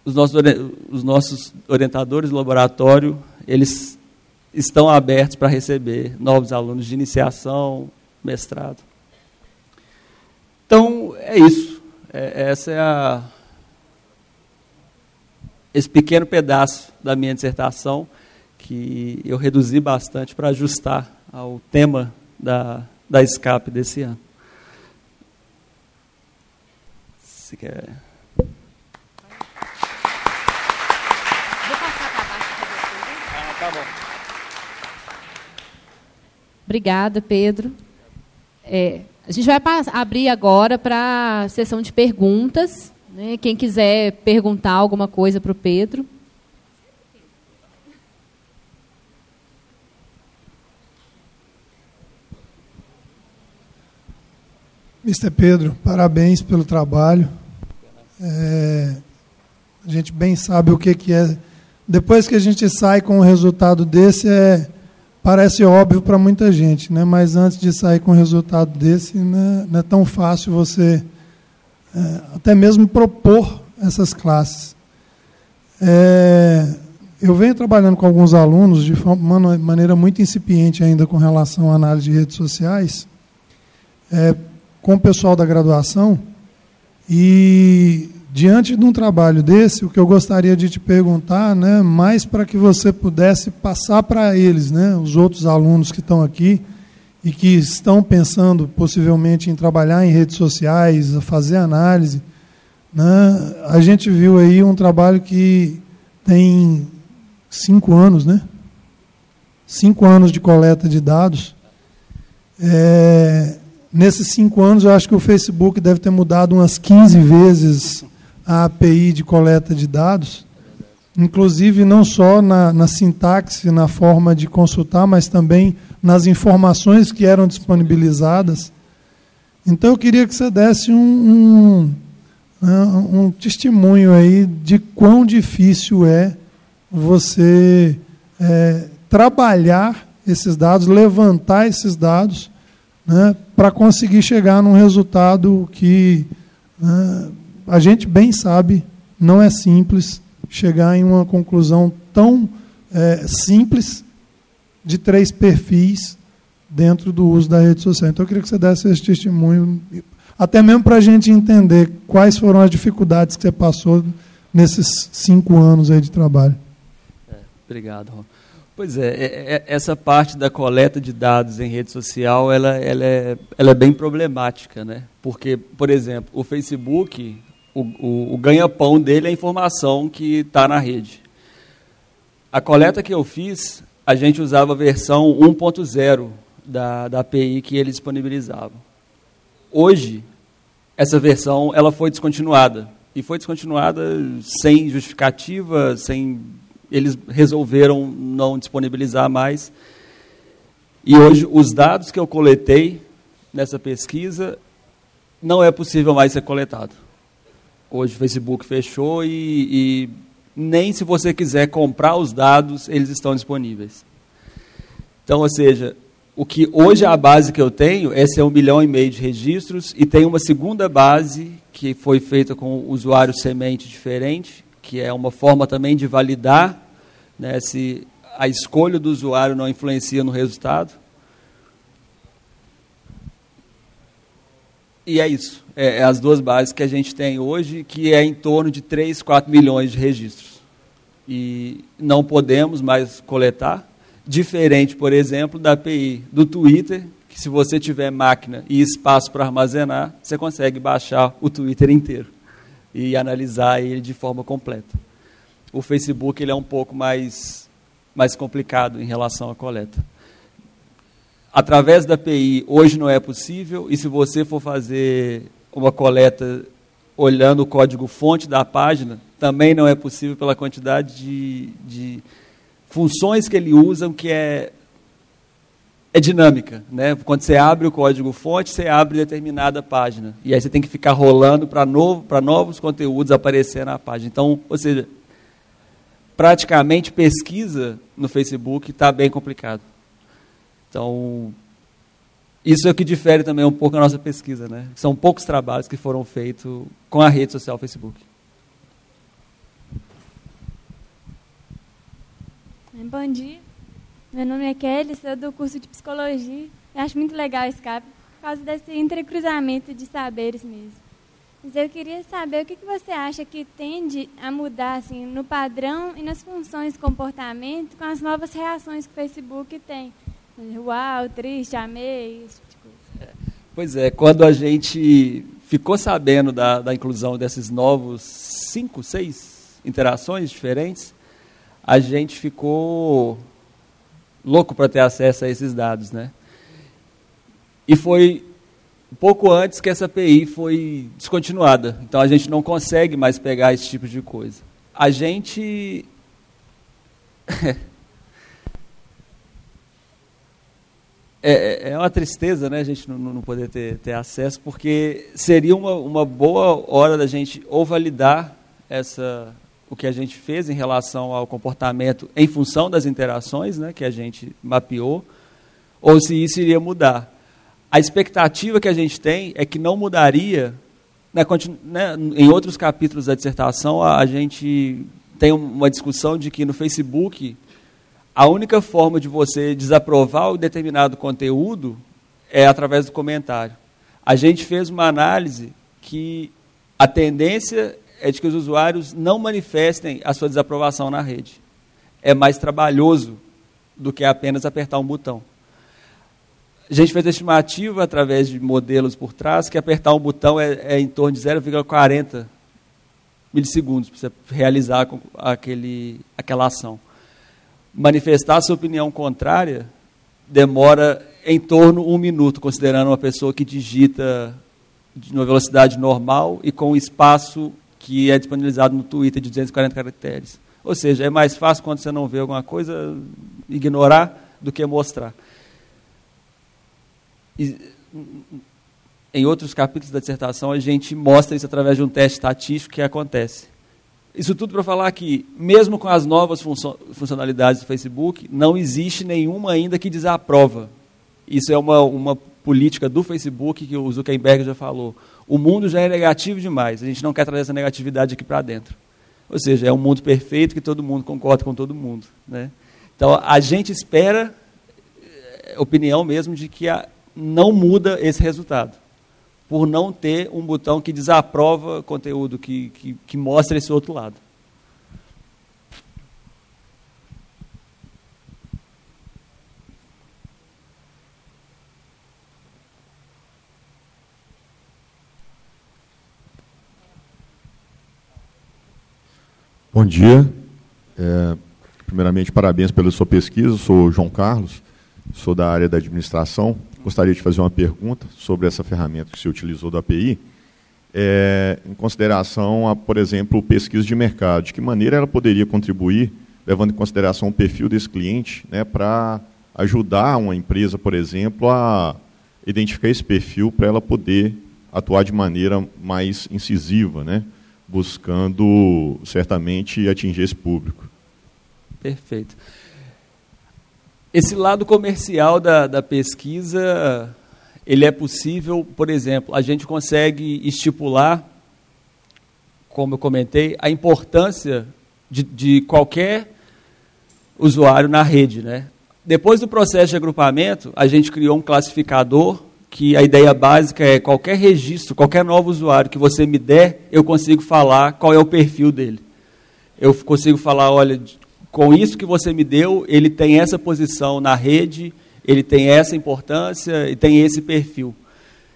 B: os nossos, os nossos orientadores do laboratório, eles estão abertos para receber novos alunos de iniciação, mestrado. Então, é isso. É, essa é a esse pequeno pedaço da minha dissertação, que eu reduzi bastante para ajustar ao tema da, da escape desse ano. Se quer.
A: Ah, tá Obrigada, Pedro. É, a gente vai abrir agora para a sessão de perguntas. Né? Quem quiser perguntar alguma coisa para o Pedro.
C: Mr. Pedro, parabéns pelo trabalho. É, a gente bem sabe o que, que é. Depois que a gente sai com o resultado desse, é, parece óbvio para muita gente, né? mas antes de sair com o resultado desse, né, não é tão fácil você é, até mesmo propor essas classes. É, eu venho trabalhando com alguns alunos de maneira muito incipiente ainda com relação à análise de redes sociais, é, com o pessoal da graduação, e diante de um trabalho desse, o que eu gostaria de te perguntar, né, mais para que você pudesse passar para eles, né, os outros alunos que estão aqui, e que estão pensando possivelmente em trabalhar em redes sociais, fazer análise, né? a gente viu aí um trabalho que tem cinco anos, né? Cinco anos de coleta de dados. É, nesses cinco anos, eu acho que o Facebook deve ter mudado umas 15 vezes a API de coleta de dados, inclusive não só na, na sintaxe, na forma de consultar, mas também nas informações que eram disponibilizadas. Então eu queria que você desse um, um, um testemunho aí de quão difícil é você é, trabalhar esses dados, levantar esses dados, né, para conseguir chegar num resultado que né, a gente bem sabe não é simples chegar em uma conclusão tão é, simples de três perfis dentro do uso da rede social. Então, eu queria que você desse esse testemunho, até mesmo para a gente entender quais foram as dificuldades que você passou nesses cinco anos aí de trabalho.
B: É, obrigado, Ron. Pois é, é, é, essa parte da coleta de dados em rede social, ela, ela, é, ela é bem problemática, né? Porque, por exemplo, o Facebook, o, o, o ganha-pão dele é a informação que está na rede. A coleta que eu fiz, a gente usava a versão 1.0 da, da API que eles disponibilizavam. Hoje, essa versão ela foi descontinuada. E foi descontinuada sem justificativa, sem eles resolveram não disponibilizar mais. E hoje, os dados que eu coletei nessa pesquisa, não é possível mais ser coletado. Hoje o Facebook fechou e, e nem se você quiser comprar os dados, eles estão disponíveis. Então, ou seja, o que hoje é a base que eu tenho, esse é um milhão e meio de registros, e tem uma segunda base que foi feita com usuário semente diferente, que é uma forma também de validar né, se a escolha do usuário não influencia no resultado. E é isso. É, é, as duas bases que a gente tem hoje, que é em torno de 3, 4 milhões de registros. E não podemos mais coletar. Diferente, por exemplo, da API do Twitter, que se você tiver máquina e espaço para armazenar, você consegue baixar o Twitter inteiro e analisar ele de forma completa o Facebook ele é um pouco mais, mais complicado em relação à coleta. Através da API, hoje não é possível, e se você for fazer uma coleta olhando o código-fonte da página, também não é possível pela quantidade de, de funções que ele usa, que é, é dinâmica. Né? Quando você abre o código-fonte, você abre determinada página. E aí você tem que ficar rolando para novo, novos conteúdos aparecer na página. Então, ou seja, praticamente pesquisa no Facebook está bem complicado. Então, isso é o que difere também um pouco a nossa pesquisa, né? São poucos trabalhos que foram feitos com a rede social Facebook.
D: Bom dia. Meu nome é Kelly, sou do curso de psicologia. Eu acho muito legal esse CAP por causa desse entrecruzamento de saberes mesmo. Mas eu queria saber o que, que você acha que tende a mudar assim, no padrão e nas funções de comportamento com as novas reações que o Facebook tem. Uau, triste, amei, esse tipo de coisa.
B: Pois é, quando a gente ficou sabendo da, da inclusão desses novos cinco, seis interações diferentes, a gente ficou louco para ter acesso a esses dados, né? E foi pouco antes que essa API foi descontinuada. Então a gente não consegue mais pegar esse tipo de coisa. A gente. É, é, é uma tristeza né, a gente não, não poder ter, ter acesso, porque seria uma, uma boa hora da gente ou validar essa, o que a gente fez em relação ao comportamento em função das interações né, que a gente mapeou, ou se isso iria mudar a expectativa que a gente tem é que não mudaria. Né, né, em outros capítulos da dissertação, a, a gente tem uma discussão de que no Facebook a única forma de você desaprovar o determinado conteúdo é através do comentário. A gente fez uma análise que a tendência é de que os usuários não manifestem a sua desaprovação na rede. É mais trabalhoso do que apenas apertar um botão. A gente fez a estimativa através de modelos por trás que apertar um botão é, é em torno de 0,40 milissegundos para você realizar aquele, aquela ação. Manifestar sua opinião contrária demora em torno de um minuto, considerando uma pessoa que digita de uma velocidade normal e com o espaço que é disponibilizado no Twitter de 240 caracteres. Ou seja, é mais fácil quando você não vê alguma coisa ignorar do que mostrar em outros capítulos da dissertação, a gente mostra isso através de um teste estatístico que acontece. Isso tudo para falar que, mesmo com as novas funcionalidades do Facebook, não existe nenhuma ainda que desaprova. Isso é uma, uma política do Facebook que o Zuckerberg já falou. O mundo já é negativo demais, a gente não quer trazer essa negatividade aqui para dentro. Ou seja, é um mundo perfeito que todo mundo concorda com todo mundo. Né? Então, a gente espera, é, opinião mesmo, de que a, não muda esse resultado, por não ter um botão que desaprova conteúdo, que, que, que mostra esse outro lado.
E: Bom dia. É, primeiramente, parabéns pela sua pesquisa. Eu sou João Carlos, sou da área da administração. Gostaria de fazer uma pergunta sobre essa ferramenta que você utilizou do API, é, em consideração a, por exemplo, pesquisa de mercado. De que maneira ela poderia contribuir, levando em consideração o perfil desse cliente, né, para ajudar uma empresa, por exemplo, a identificar esse perfil para ela poder atuar de maneira mais incisiva, né? buscando certamente atingir esse público.
B: Perfeito. Esse lado comercial da, da pesquisa, ele é possível, por exemplo, a gente consegue estipular, como eu comentei, a importância de, de qualquer usuário na rede. Né? Depois do processo de agrupamento, a gente criou um classificador que a ideia básica é qualquer registro, qualquer novo usuário que você me der, eu consigo falar qual é o perfil dele. Eu consigo falar, olha, com isso que você me deu, ele tem essa posição na rede, ele tem essa importância e tem esse perfil.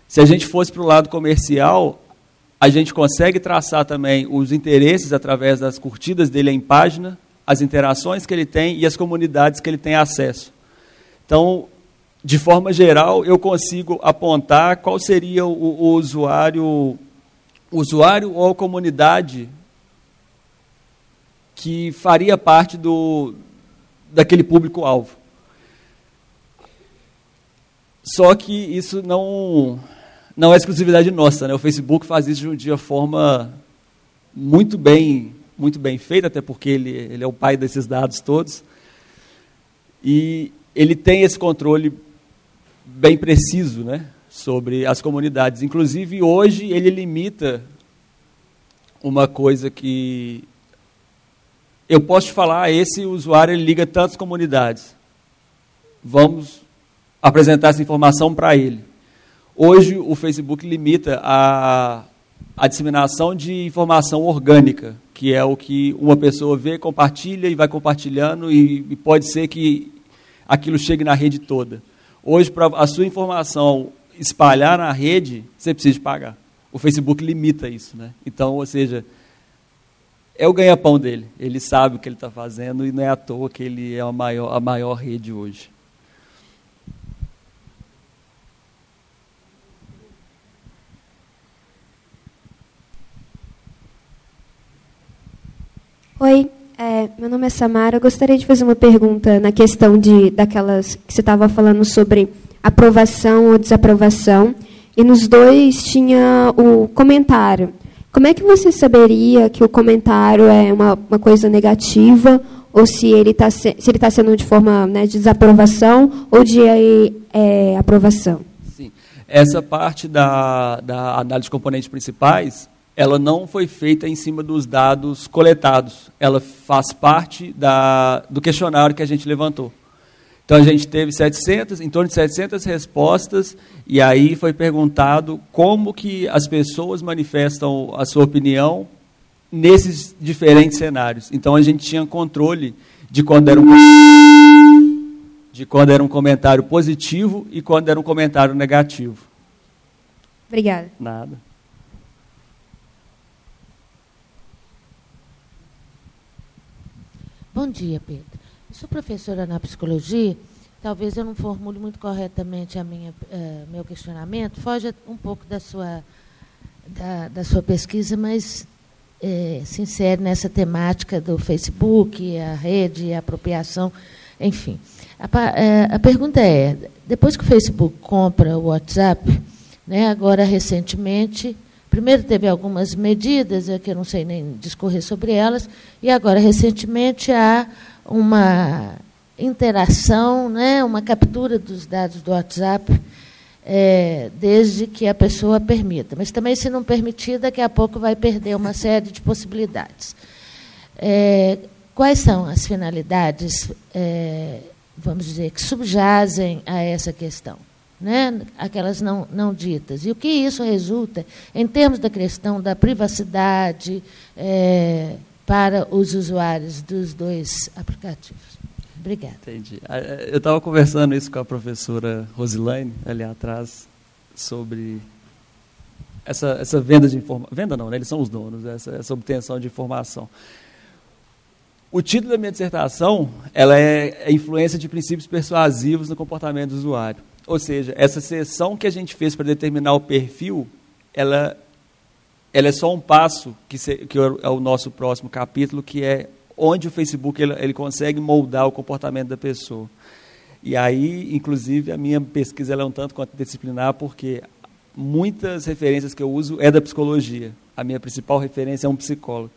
B: Se a gente fosse para o lado comercial, a gente consegue traçar também os interesses através das curtidas dele em página, as interações que ele tem e as comunidades que ele tem acesso. Então, de forma geral, eu consigo apontar qual seria o, o usuário, usuário ou comunidade que faria parte do, daquele público-alvo. Só que isso não, não é exclusividade nossa. Né? O Facebook faz isso de uma forma muito bem, muito bem feita, até porque ele, ele é o pai desses dados todos. E ele tem esse controle bem preciso né, sobre as comunidades. Inclusive, hoje, ele limita uma coisa que eu posso te falar, esse usuário ele liga tantas comunidades. Vamos apresentar essa informação para ele. Hoje o Facebook limita a, a disseminação de informação orgânica, que é o que uma pessoa vê, compartilha e vai compartilhando, e, e pode ser que aquilo chegue na rede toda. Hoje, para a sua informação espalhar na rede, você precisa pagar. O Facebook limita isso. Né? Então, ou seja, é o ganha-pão dele. Ele sabe o que ele está fazendo e não é à toa que ele é a maior, a maior rede hoje.
F: Oi, é, meu nome é Samara. Eu gostaria de fazer uma pergunta na questão de daquelas que você estava falando sobre aprovação ou desaprovação. E nos dois tinha o comentário. Como é que você saberia que o comentário é uma, uma coisa negativa ou se ele está se, se está sendo de forma né, de desaprovação ou de é, aprovação?
B: Sim, essa parte da, da análise de componentes principais ela não foi feita em cima dos dados coletados. Ela faz parte da, do questionário que a gente levantou. Então a gente teve 700, em torno de 700 respostas e aí foi perguntado como que as pessoas manifestam a sua opinião nesses diferentes cenários. Então a gente tinha controle de quando era um de quando era um comentário positivo e quando era um comentário negativo.
F: Obrigada.
B: Nada.
G: Bom dia, Pedro. Sou professora na psicologia. Talvez eu não formule muito corretamente a minha, uh, meu questionamento. Foge um pouco da sua, da, da sua pesquisa, mas é, se insere nessa temática do Facebook, a rede, a apropriação, enfim. A, a, eh, a pergunta é: depois que o Facebook compra o WhatsApp, né, agora recentemente Primeiro teve algumas medidas, é que eu não sei nem discorrer sobre elas, e agora, recentemente, há uma interação, né, uma captura dos dados do WhatsApp, é, desde que a pessoa permita. Mas também, se não permitir, daqui a pouco vai perder uma série de possibilidades. É, quais são as finalidades, é, vamos dizer, que subjazem a essa questão? né, aquelas não, não ditas. E o que isso resulta em termos da questão da privacidade é, para os usuários dos dois aplicativos? Obrigada.
B: Entendi. Ah, é, eu estava conversando isso com a professora Rosilaine, ali atrás, sobre essa, essa venda de informação. Venda não, né? eles são os donos, essa, essa obtenção de informação. O título da minha dissertação ela é a influência de princípios persuasivos no comportamento do usuário. Ou seja, essa sessão que a gente fez para determinar o perfil, ela, ela é só um passo, que, se, que é o nosso próximo capítulo, que é onde o Facebook ele, ele consegue moldar o comportamento da pessoa. E aí, inclusive, a minha pesquisa é um tanto quanto disciplinar, porque muitas referências que eu uso é da psicologia. A minha principal referência é um psicólogo.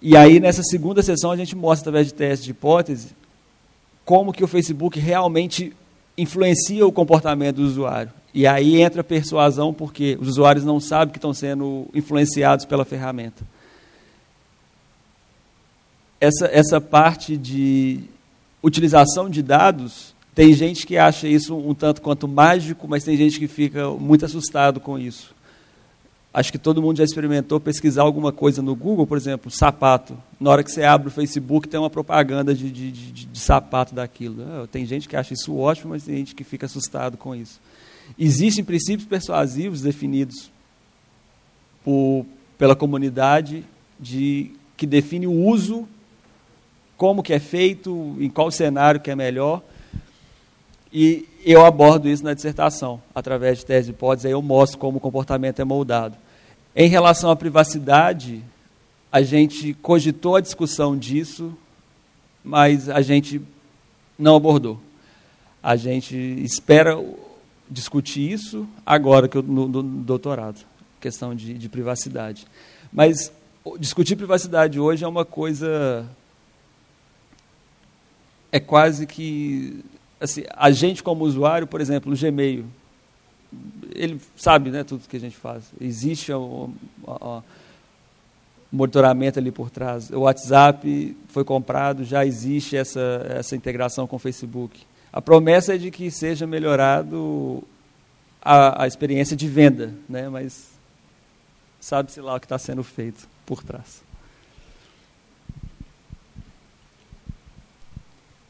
B: E aí, nessa segunda sessão, a gente mostra, através de testes de hipótese, como que o Facebook realmente influencia o comportamento do usuário. E aí entra a persuasão, porque os usuários não sabem que estão sendo influenciados pela ferramenta. Essa, essa parte de utilização de dados, tem gente que acha isso um tanto quanto mágico, mas tem gente que fica muito assustado com isso. Acho que todo mundo já experimentou pesquisar alguma coisa no Google, por exemplo, sapato. Na hora que você abre o Facebook, tem uma propaganda de, de, de, de sapato daquilo. Ah, tem gente que acha isso ótimo, mas tem gente que fica assustado com isso. Existem princípios persuasivos definidos por, pela comunidade de, que define o uso, como que é feito, em qual cenário que é melhor. E eu abordo isso na dissertação, através de tese de hipótese, aí eu mostro como o comportamento é moldado. Em relação à privacidade, a gente cogitou a discussão disso, mas a gente não abordou. A gente espera discutir isso agora que eu, no, no doutorado, questão de, de privacidade. Mas discutir privacidade hoje é uma coisa é quase que assim, a gente como usuário, por exemplo, o Gmail, ele sabe né, tudo que a gente faz. Existe o, o, o monitoramento ali por trás. O WhatsApp foi comprado, já existe essa, essa integração com o Facebook. A promessa é de que seja melhorado a, a experiência de venda, né, mas sabe-se lá o que está sendo feito por trás.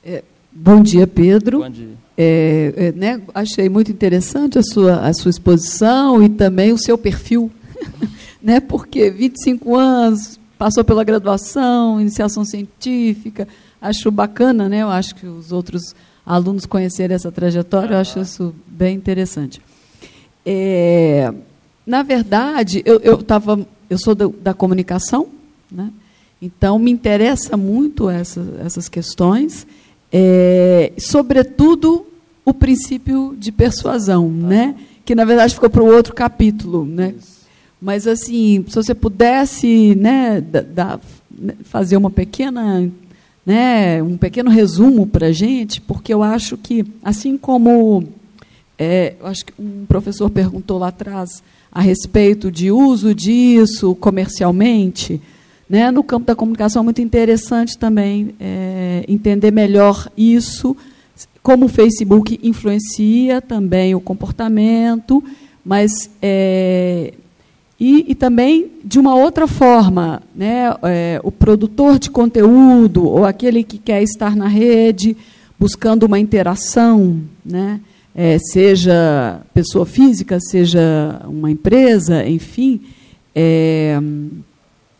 H: É, Bom dia, Pedro.
B: Bom dia.
H: É, é, né, achei muito interessante a sua, a sua exposição e também o seu perfil, né, porque 25 anos, passou pela graduação, iniciação científica, acho bacana, né, eu acho que os outros alunos conhecerem essa trajetória, eu acho isso bem interessante. É, na verdade, eu, eu, tava, eu sou da, da comunicação, né, então me interessa muito essa, essas questões, é, sobretudo o princípio de persuasão, né? que na verdade ficou para o outro capítulo. Né? Mas assim, se você pudesse né, da, da, fazer uma pequena, né, um pequeno resumo para a gente, porque eu acho que, assim como é, acho que um professor perguntou lá atrás a respeito de uso disso comercialmente, né? No campo da comunicação é muito interessante também é, entender melhor isso, como o Facebook influencia também o comportamento, mas é, e, e, também de uma outra forma, né? É, o produtor de conteúdo ou aquele que quer estar na rede buscando uma interação, né? É, seja pessoa física, seja uma empresa, enfim, é,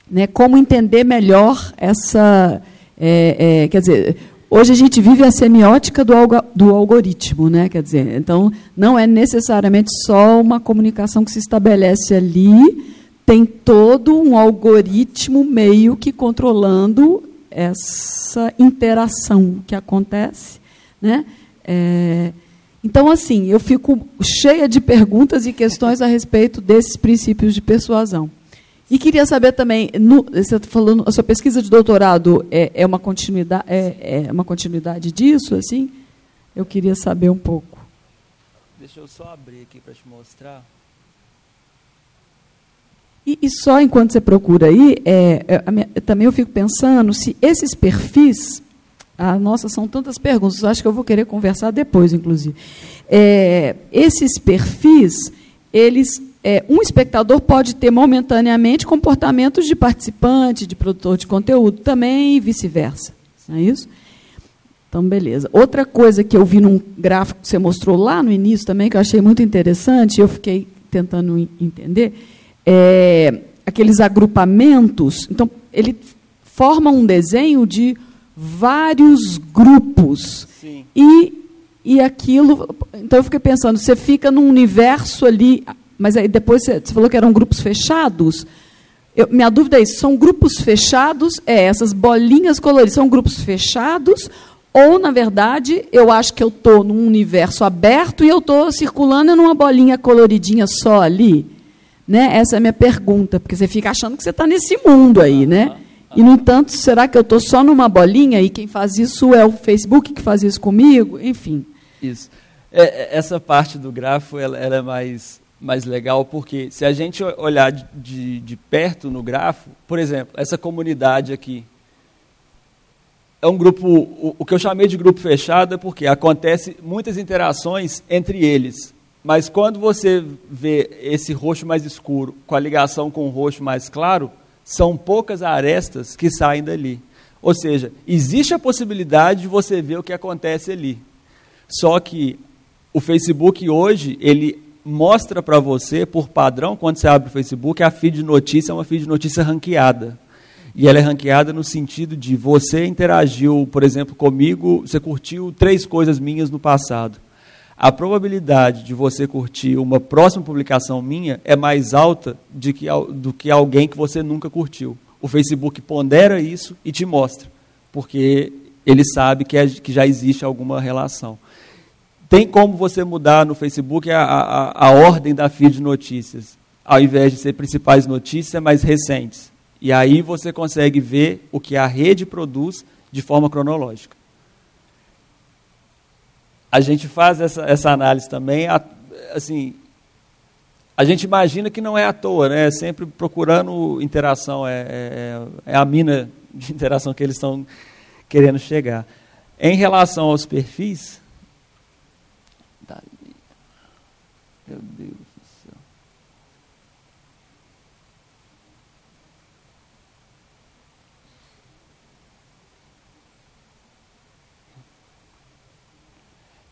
H: né, como entender melhor essa. É, é, quer dizer, hoje a gente vive a semiótica do, algo, do algoritmo, né? Quer dizer, então não é necessariamente só uma comunicação que se estabelece ali, tem todo um algoritmo meio que controlando essa interação que acontece, né? É, então, assim, eu fico cheia de perguntas e questões a respeito desses princípios de persuasão. E queria saber também, no, você está falando, a sua pesquisa de doutorado é, é, uma continuidade, é, é uma continuidade disso, assim? Eu queria saber um pouco.
B: Deixa eu só abrir aqui para te mostrar.
H: E, e, só enquanto você procura aí, é, é minha, também eu fico pensando se esses perfis, ah, nossa, são tantas perguntas, acho que eu vou querer conversar depois, inclusive. É, esses perfis, eles é, um espectador pode ter momentaneamente comportamentos de participante, de produtor de conteúdo também e vice-versa. Não é isso? Então, beleza. Outra coisa que eu vi num gráfico que você mostrou lá no início também, que eu achei muito interessante, eu fiquei tentando entender, é aqueles agrupamentos. Então, ele forma um desenho de vários grupos.
B: Sim.
H: E, e aquilo. Então eu fiquei pensando, você fica num universo ali, mas aí depois você, falou que eram grupos fechados. Eu, minha dúvida é isso: são grupos fechados? É, essas bolinhas coloridas são grupos fechados? Ou, na verdade, eu acho que eu estou num universo aberto e eu estou circulando numa bolinha coloridinha só ali? Né? Essa é a minha pergunta, porque você fica achando que você está nesse mundo aí, né? E, no entanto, será que eu estou só numa bolinha e quem faz isso é o Facebook que faz isso comigo? Enfim.
B: Isso. É, essa parte do grafo ela, ela, é mais, mais legal porque se a gente olhar de, de perto no grafo, por exemplo, essa comunidade aqui, é um grupo, o, o que eu chamei de grupo fechado é porque acontece muitas interações entre eles. Mas quando você vê esse roxo mais escuro com a ligação com o roxo mais claro, são poucas arestas que saem dali. Ou seja, existe a possibilidade de você ver o que acontece ali. Só que o Facebook hoje, ele mostra para você, por padrão, quando você abre o Facebook, a feed de notícia é uma feed de notícia ranqueada. E ela é ranqueada no sentido de você interagiu, por exemplo, comigo, você curtiu três coisas minhas no passado. A probabilidade de você curtir uma próxima publicação minha é mais alta de que, do que alguém que você nunca curtiu. O Facebook pondera isso e te mostra, porque ele sabe que, é, que já existe alguma relação. Tem como você mudar no Facebook a, a, a ordem da feed de notícias, ao invés de ser principais notícias, mais recentes. E aí você consegue ver o que a rede produz de forma cronológica. A gente faz essa, essa análise também, assim, a gente imagina que não é à toa, né? É sempre procurando interação, é, é, é a mina de interação que eles estão querendo chegar. Em relação aos perfis, meu Deus.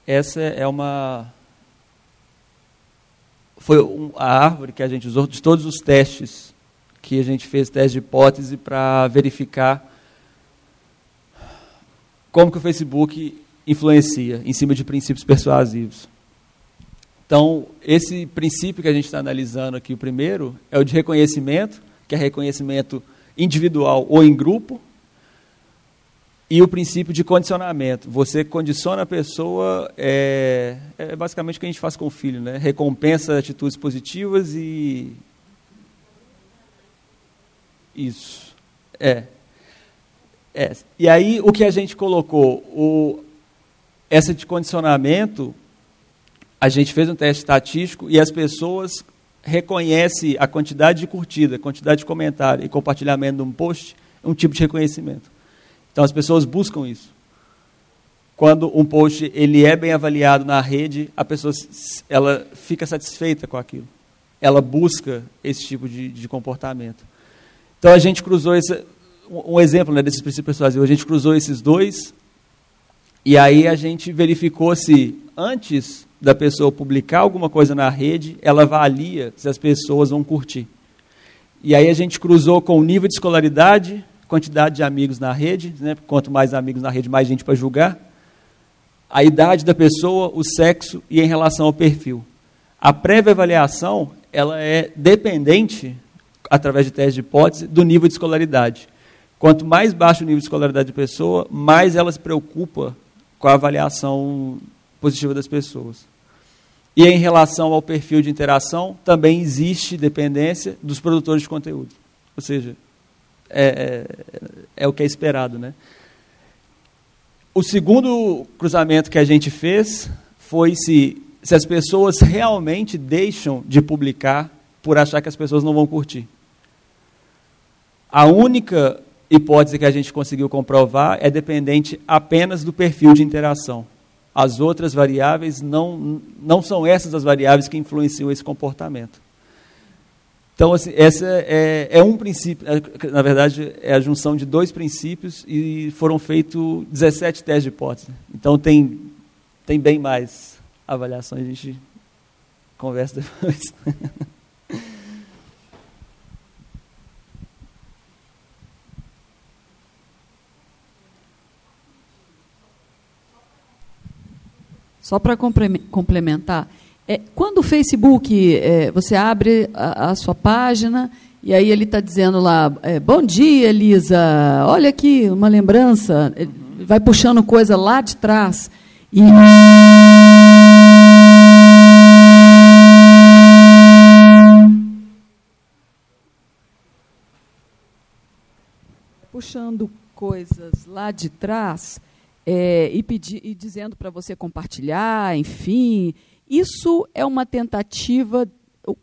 B: Essa é uma. Foi a árvore que a gente usou de todos os testes que a gente fez, teste de hipótese, para verificar como que o Facebook influencia em cima de princípios persuasivos. Então, esse princípio que a gente está analisando aqui, o primeiro, é o de reconhecimento, que é reconhecimento individual ou em grupo, e o princípio de condicionamento. Você condiciona a pessoa, é, é basicamente o que a gente faz com o filho, né? Recompensa atitudes positivas e. Isso. É. é. E aí, o que a gente colocou? O, essa de condicionamento, a gente fez um teste estatístico e as pessoas reconhecem a quantidade de curtida, quantidade de comentário e compartilhamento de um post, um tipo de reconhecimento. Então as pessoas buscam isso. Quando um post ele é bem avaliado na rede, a pessoa ela fica satisfeita com aquilo. Ela busca esse tipo de, de comportamento. Então a gente cruzou esse, um exemplo né, desses princípios persuasivos. A gente cruzou esses dois e aí a gente verificou se antes da pessoa publicar alguma coisa na rede, ela avalia se as pessoas vão curtir. E aí a gente cruzou com o nível de escolaridade, quantidade de amigos na rede, né? quanto mais amigos na rede, mais gente para julgar, a idade da pessoa, o sexo e em relação ao perfil. A prévia avaliação ela é dependente, através de teste de hipótese, do nível de escolaridade. Quanto mais baixo o nível de escolaridade da pessoa, mais ela se preocupa com a avaliação positiva das pessoas. E em relação ao perfil de interação, também existe dependência dos produtores de conteúdo. Ou seja, é, é, é o que é esperado. Né? O segundo cruzamento que a gente fez foi se, se as pessoas realmente deixam de publicar por achar que as pessoas não vão curtir. A única hipótese que a gente conseguiu comprovar é dependente apenas do perfil de interação. As outras variáveis não, não são essas as variáveis que influenciam esse comportamento. Então, assim, essa é, é, um princípio, é, na verdade, é a junção de dois princípios e foram feitos 17 testes de hipótese. Então, tem, tem bem mais avaliações, a gente conversa depois.
H: só para complementar, é, quando o Facebook, é, você abre a, a, sua página e aí ele está dizendo lá, é, bom dia, Elisa, olha aqui uma lembrança, vai puxando coisa lá de trás. E... Puxando coisas lá de trás é, e, pedi, e dizendo para você compartilhar, enfim. Isso é uma tentativa.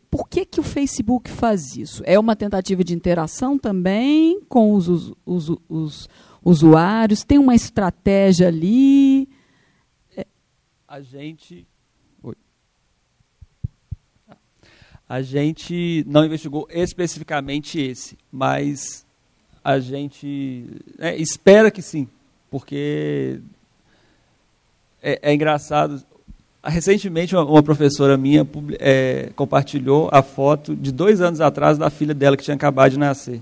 H: Por que, que o Facebook faz isso? É uma tentativa de interação também com os, os, os, os usuários? Tem uma estratégia ali?
B: É. A gente. Oi. A gente não investigou especificamente esse, mas a gente é, espera que sim, porque é, é engraçado. Recentemente, uma, professora minha é, compartilhou a foto de dois anos atrás da filha dela que tinha acabado de nascer.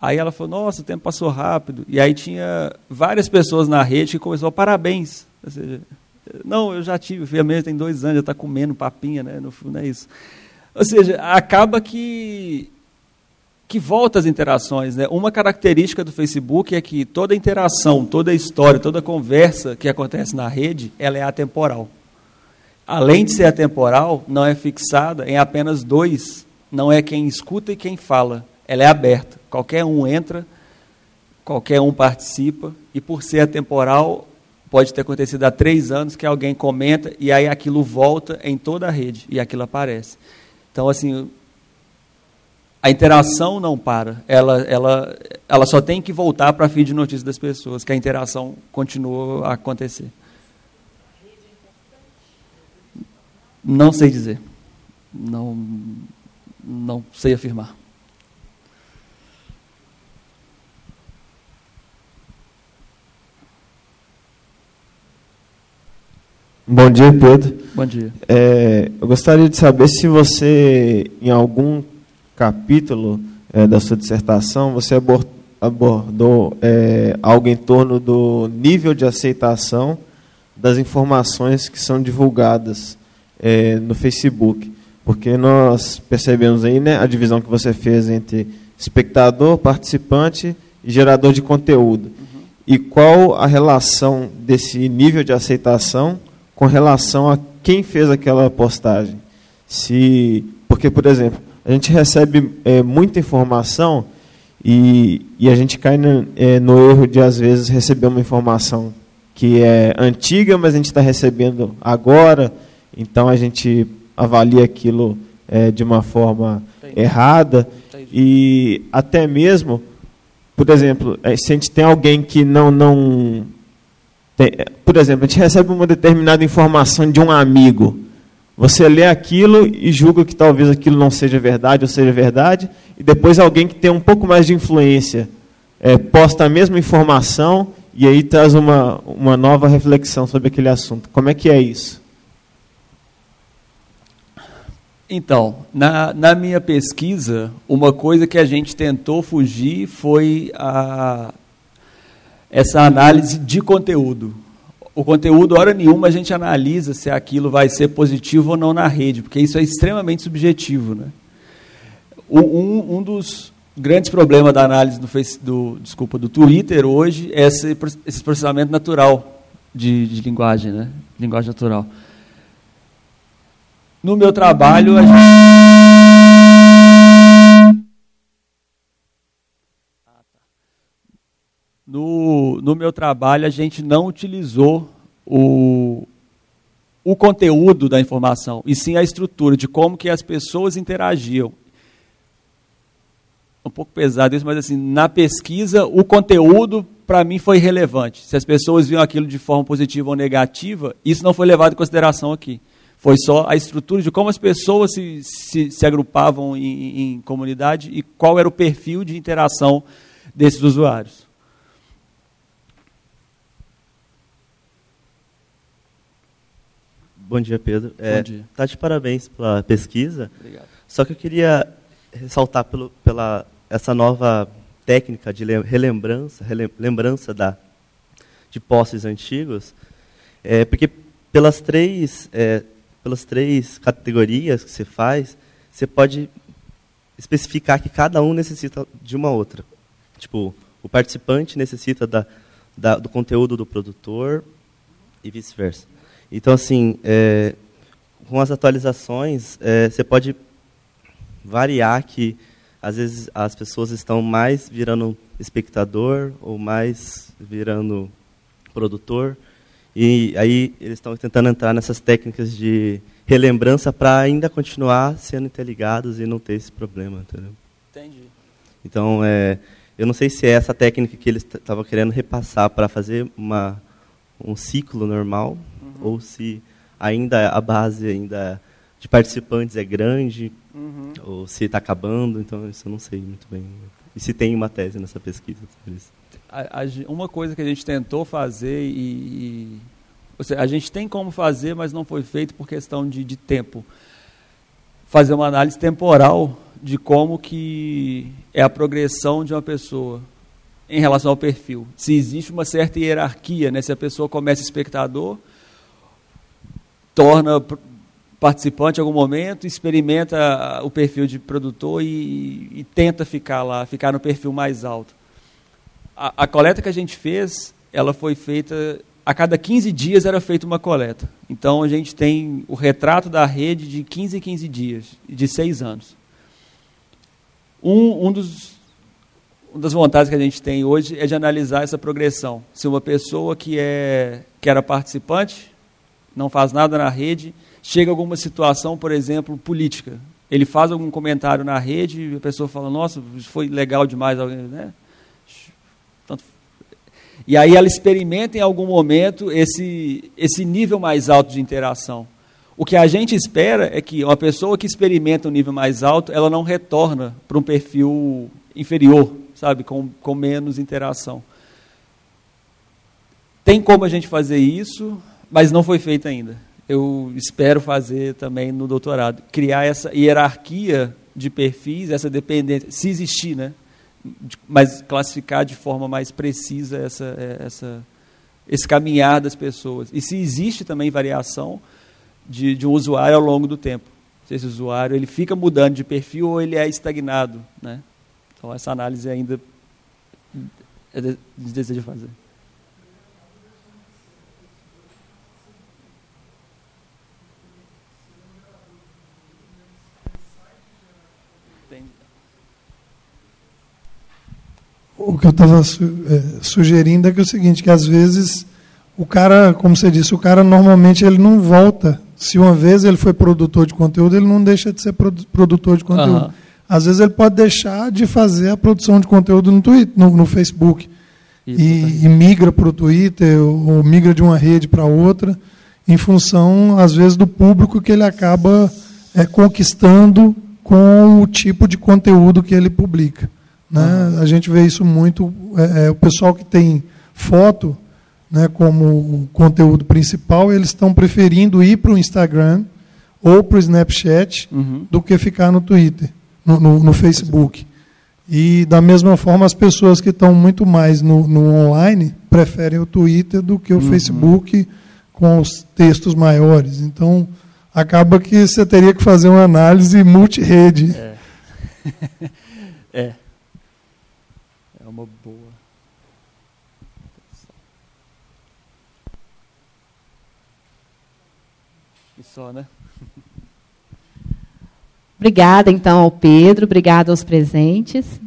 B: Aí ela falou, nossa, o tempo passou rápido. E aí tinha várias pessoas na rede que começou, parabéns. Ou seja, não, eu já tive, filha minha tem dois anos, já está comendo papinha, né? No fundo é isso. Ou seja, acaba que que volta às interações. Né? Uma característica do Facebook é que toda interação, toda história, toda conversa que acontece na rede, ela é atemporal. Além de ser atemporal, não é fixada em apenas dois. Não é quem escuta e quem fala. Ela é aberta. Qualquer um entra, qualquer um participa, e por ser atemporal, pode ter acontecido há três anos que alguém comenta e aí aquilo volta em toda a rede e aquilo aparece. Então, assim, a interação não para. Ela, ela, ela só tem que voltar para a feed de notícias das pessoas, que a interação continua a acontecer. Não sei dizer. Não, não sei afirmar.
I: Bom dia, Pedro.
B: Bom dia.
I: É, eu gostaria de saber se você, em algum capítulo é, da sua dissertação, você abordou é, algo em torno do nível de aceitação das informações que são divulgadas é, no Facebook. Porque nós percebemos aí né, a divisão que você fez entre espectador, participante e gerador de conteúdo. E qual a relação desse nível de aceitação com relação a quem fez aquela postagem? Se, porque, por exemplo, a gente recebe é, muita informação e, e a gente cai no, é, no erro de, às vezes, receber uma informação que é antiga, mas a gente está recebendo agora, então a gente avalia aquilo é, de uma forma Entendi. errada. Entendi. E até mesmo, por exemplo, é, se a gente tem alguém que não. não tem, por exemplo, a gente recebe uma determinada informação de um amigo você lê aquilo e julga que talvez aquilo não seja verdade ou seja verdade, e depois alguém que tem um pouco mais de influência é, posta a mesma informação e aí traz uma, uma nova reflexão sobre aquele assunto. Como é que é isso?
B: Então, na, na minha pesquisa, uma coisa que a gente tentou fugir foi a, essa análise de conteúdo o conteúdo, hora nenhuma, a gente analisa se aquilo vai ser positivo ou não na rede, porque isso é extremamente subjetivo. Né? Um, um dos grandes problemas da análise do, face, do, desculpa, do Twitter hoje é esse, esse processamento natural de, de linguagem, né? linguagem natural. No meu trabalho, a gente no, no meu trabalho, a gente não utilizou o, o conteúdo da informação, e sim a estrutura de como que as pessoas interagiam. Um pouco pesado isso, mas assim, na pesquisa, o conteúdo para mim foi relevante. Se as pessoas viam aquilo de forma positiva ou negativa, isso não foi levado em consideração aqui. Foi só a estrutura de como as pessoas se, se, se agrupavam em, em comunidade e qual era o perfil de interação desses usuários.
J: Bom dia, Pedro.
B: É, Bom dia.
J: Tá de parabéns pela pesquisa.
B: Obrigado.
J: Só que eu queria ressaltar pelo, pela essa nova técnica de relembrança, relembrança da, de posses antigos, é, porque pelas três, é, pelas três categorias que você faz, você pode especificar que cada um necessita de uma outra. Tipo, o participante necessita da, da do conteúdo do produtor e vice-versa. Então, assim, é, com as atualizações, é, você pode variar que, às vezes, as pessoas estão mais virando espectador ou mais virando produtor. E aí eles estão tentando entrar nessas técnicas de relembrança para ainda continuar sendo interligados e não ter esse problema, entendeu?
B: Entendi.
J: Então, é, eu não sei se é essa técnica que eles estavam querendo repassar para fazer uma, um ciclo normal. Ou se ainda a base ainda de participantes é grande, uhum. ou se está acabando, então isso eu não sei muito bem. E se tem uma tese nessa pesquisa sobre isso
B: a, a, uma coisa que a gente tentou fazer e, e seja, a gente tem como fazer, mas não foi feito por questão de, de tempo. Fazer uma análise temporal de como que é a progressão de uma pessoa em relação ao perfil. Se existe uma certa hierarquia, né? se a pessoa começa espectador, torna participante em algum momento, experimenta o perfil de produtor e, e tenta ficar lá, ficar no perfil mais alto a, a coleta que a gente fez, ela foi feita a cada 15 dias era feita uma coleta. Então a gente tem o retrato da rede de 15 em 15 dias, de seis anos. Um, um dos, uma das vontades que a gente tem hoje é de analisar essa progressão. Se uma pessoa que, é, que era participante, não faz nada na rede, chega alguma situação, por exemplo, política. Ele faz algum comentário na rede e a pessoa fala, nossa, foi legal demais, né? E aí ela experimenta em algum momento esse, esse nível mais alto de interação. O que a gente espera é que uma pessoa que experimenta um nível mais alto, ela não retorna para um perfil inferior, sabe, com, com menos interação. Tem como a gente fazer isso, mas não foi feito ainda. Eu espero fazer também no doutorado, criar essa hierarquia de perfis, essa dependência, se existir, né? mas classificar de forma mais precisa essa, é, essa, esse caminhar das pessoas. E se existe também variação de, de um usuário ao longo do tempo. Se esse usuário ele fica mudando de perfil ou ele é estagnado. Né? Então, essa análise ainda é de, deseja fazer.
C: O que eu estava é, sugerindo é que é o seguinte, que às vezes o cara, como você disse, o cara normalmente ele não volta. Se uma vez ele foi produtor de conteúdo, ele não deixa de ser produtor de conteúdo. Uhum. Às vezes ele pode deixar de fazer a produção de conteúdo no, Twitter, no, no Facebook e, e, migra para o Twitter ou, ou migra de uma rede para outra, em função, às vezes, do público que ele acaba é, conquistando com o tipo de conteúdo que ele publica. Né? A gente vê isso muito. É, é, o pessoal que tem foto né, como conteúdo principal, eles estão preferindo ir para o Instagram ou para o Snapchat uhum. do que ficar no Twitter, no, no, no, Facebook. E, da mesma forma, as pessoas que estão muito mais no, no online preferem o Twitter do que o uhum. Facebook com os textos maiores. Então, acaba que você teria que fazer uma análise multirede.
B: É. é uma boa. E só, né?
A: Obrigada, então, ao Pedro, obrigada aos presentes.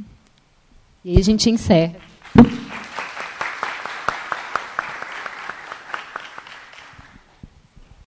A: E a gente encerra.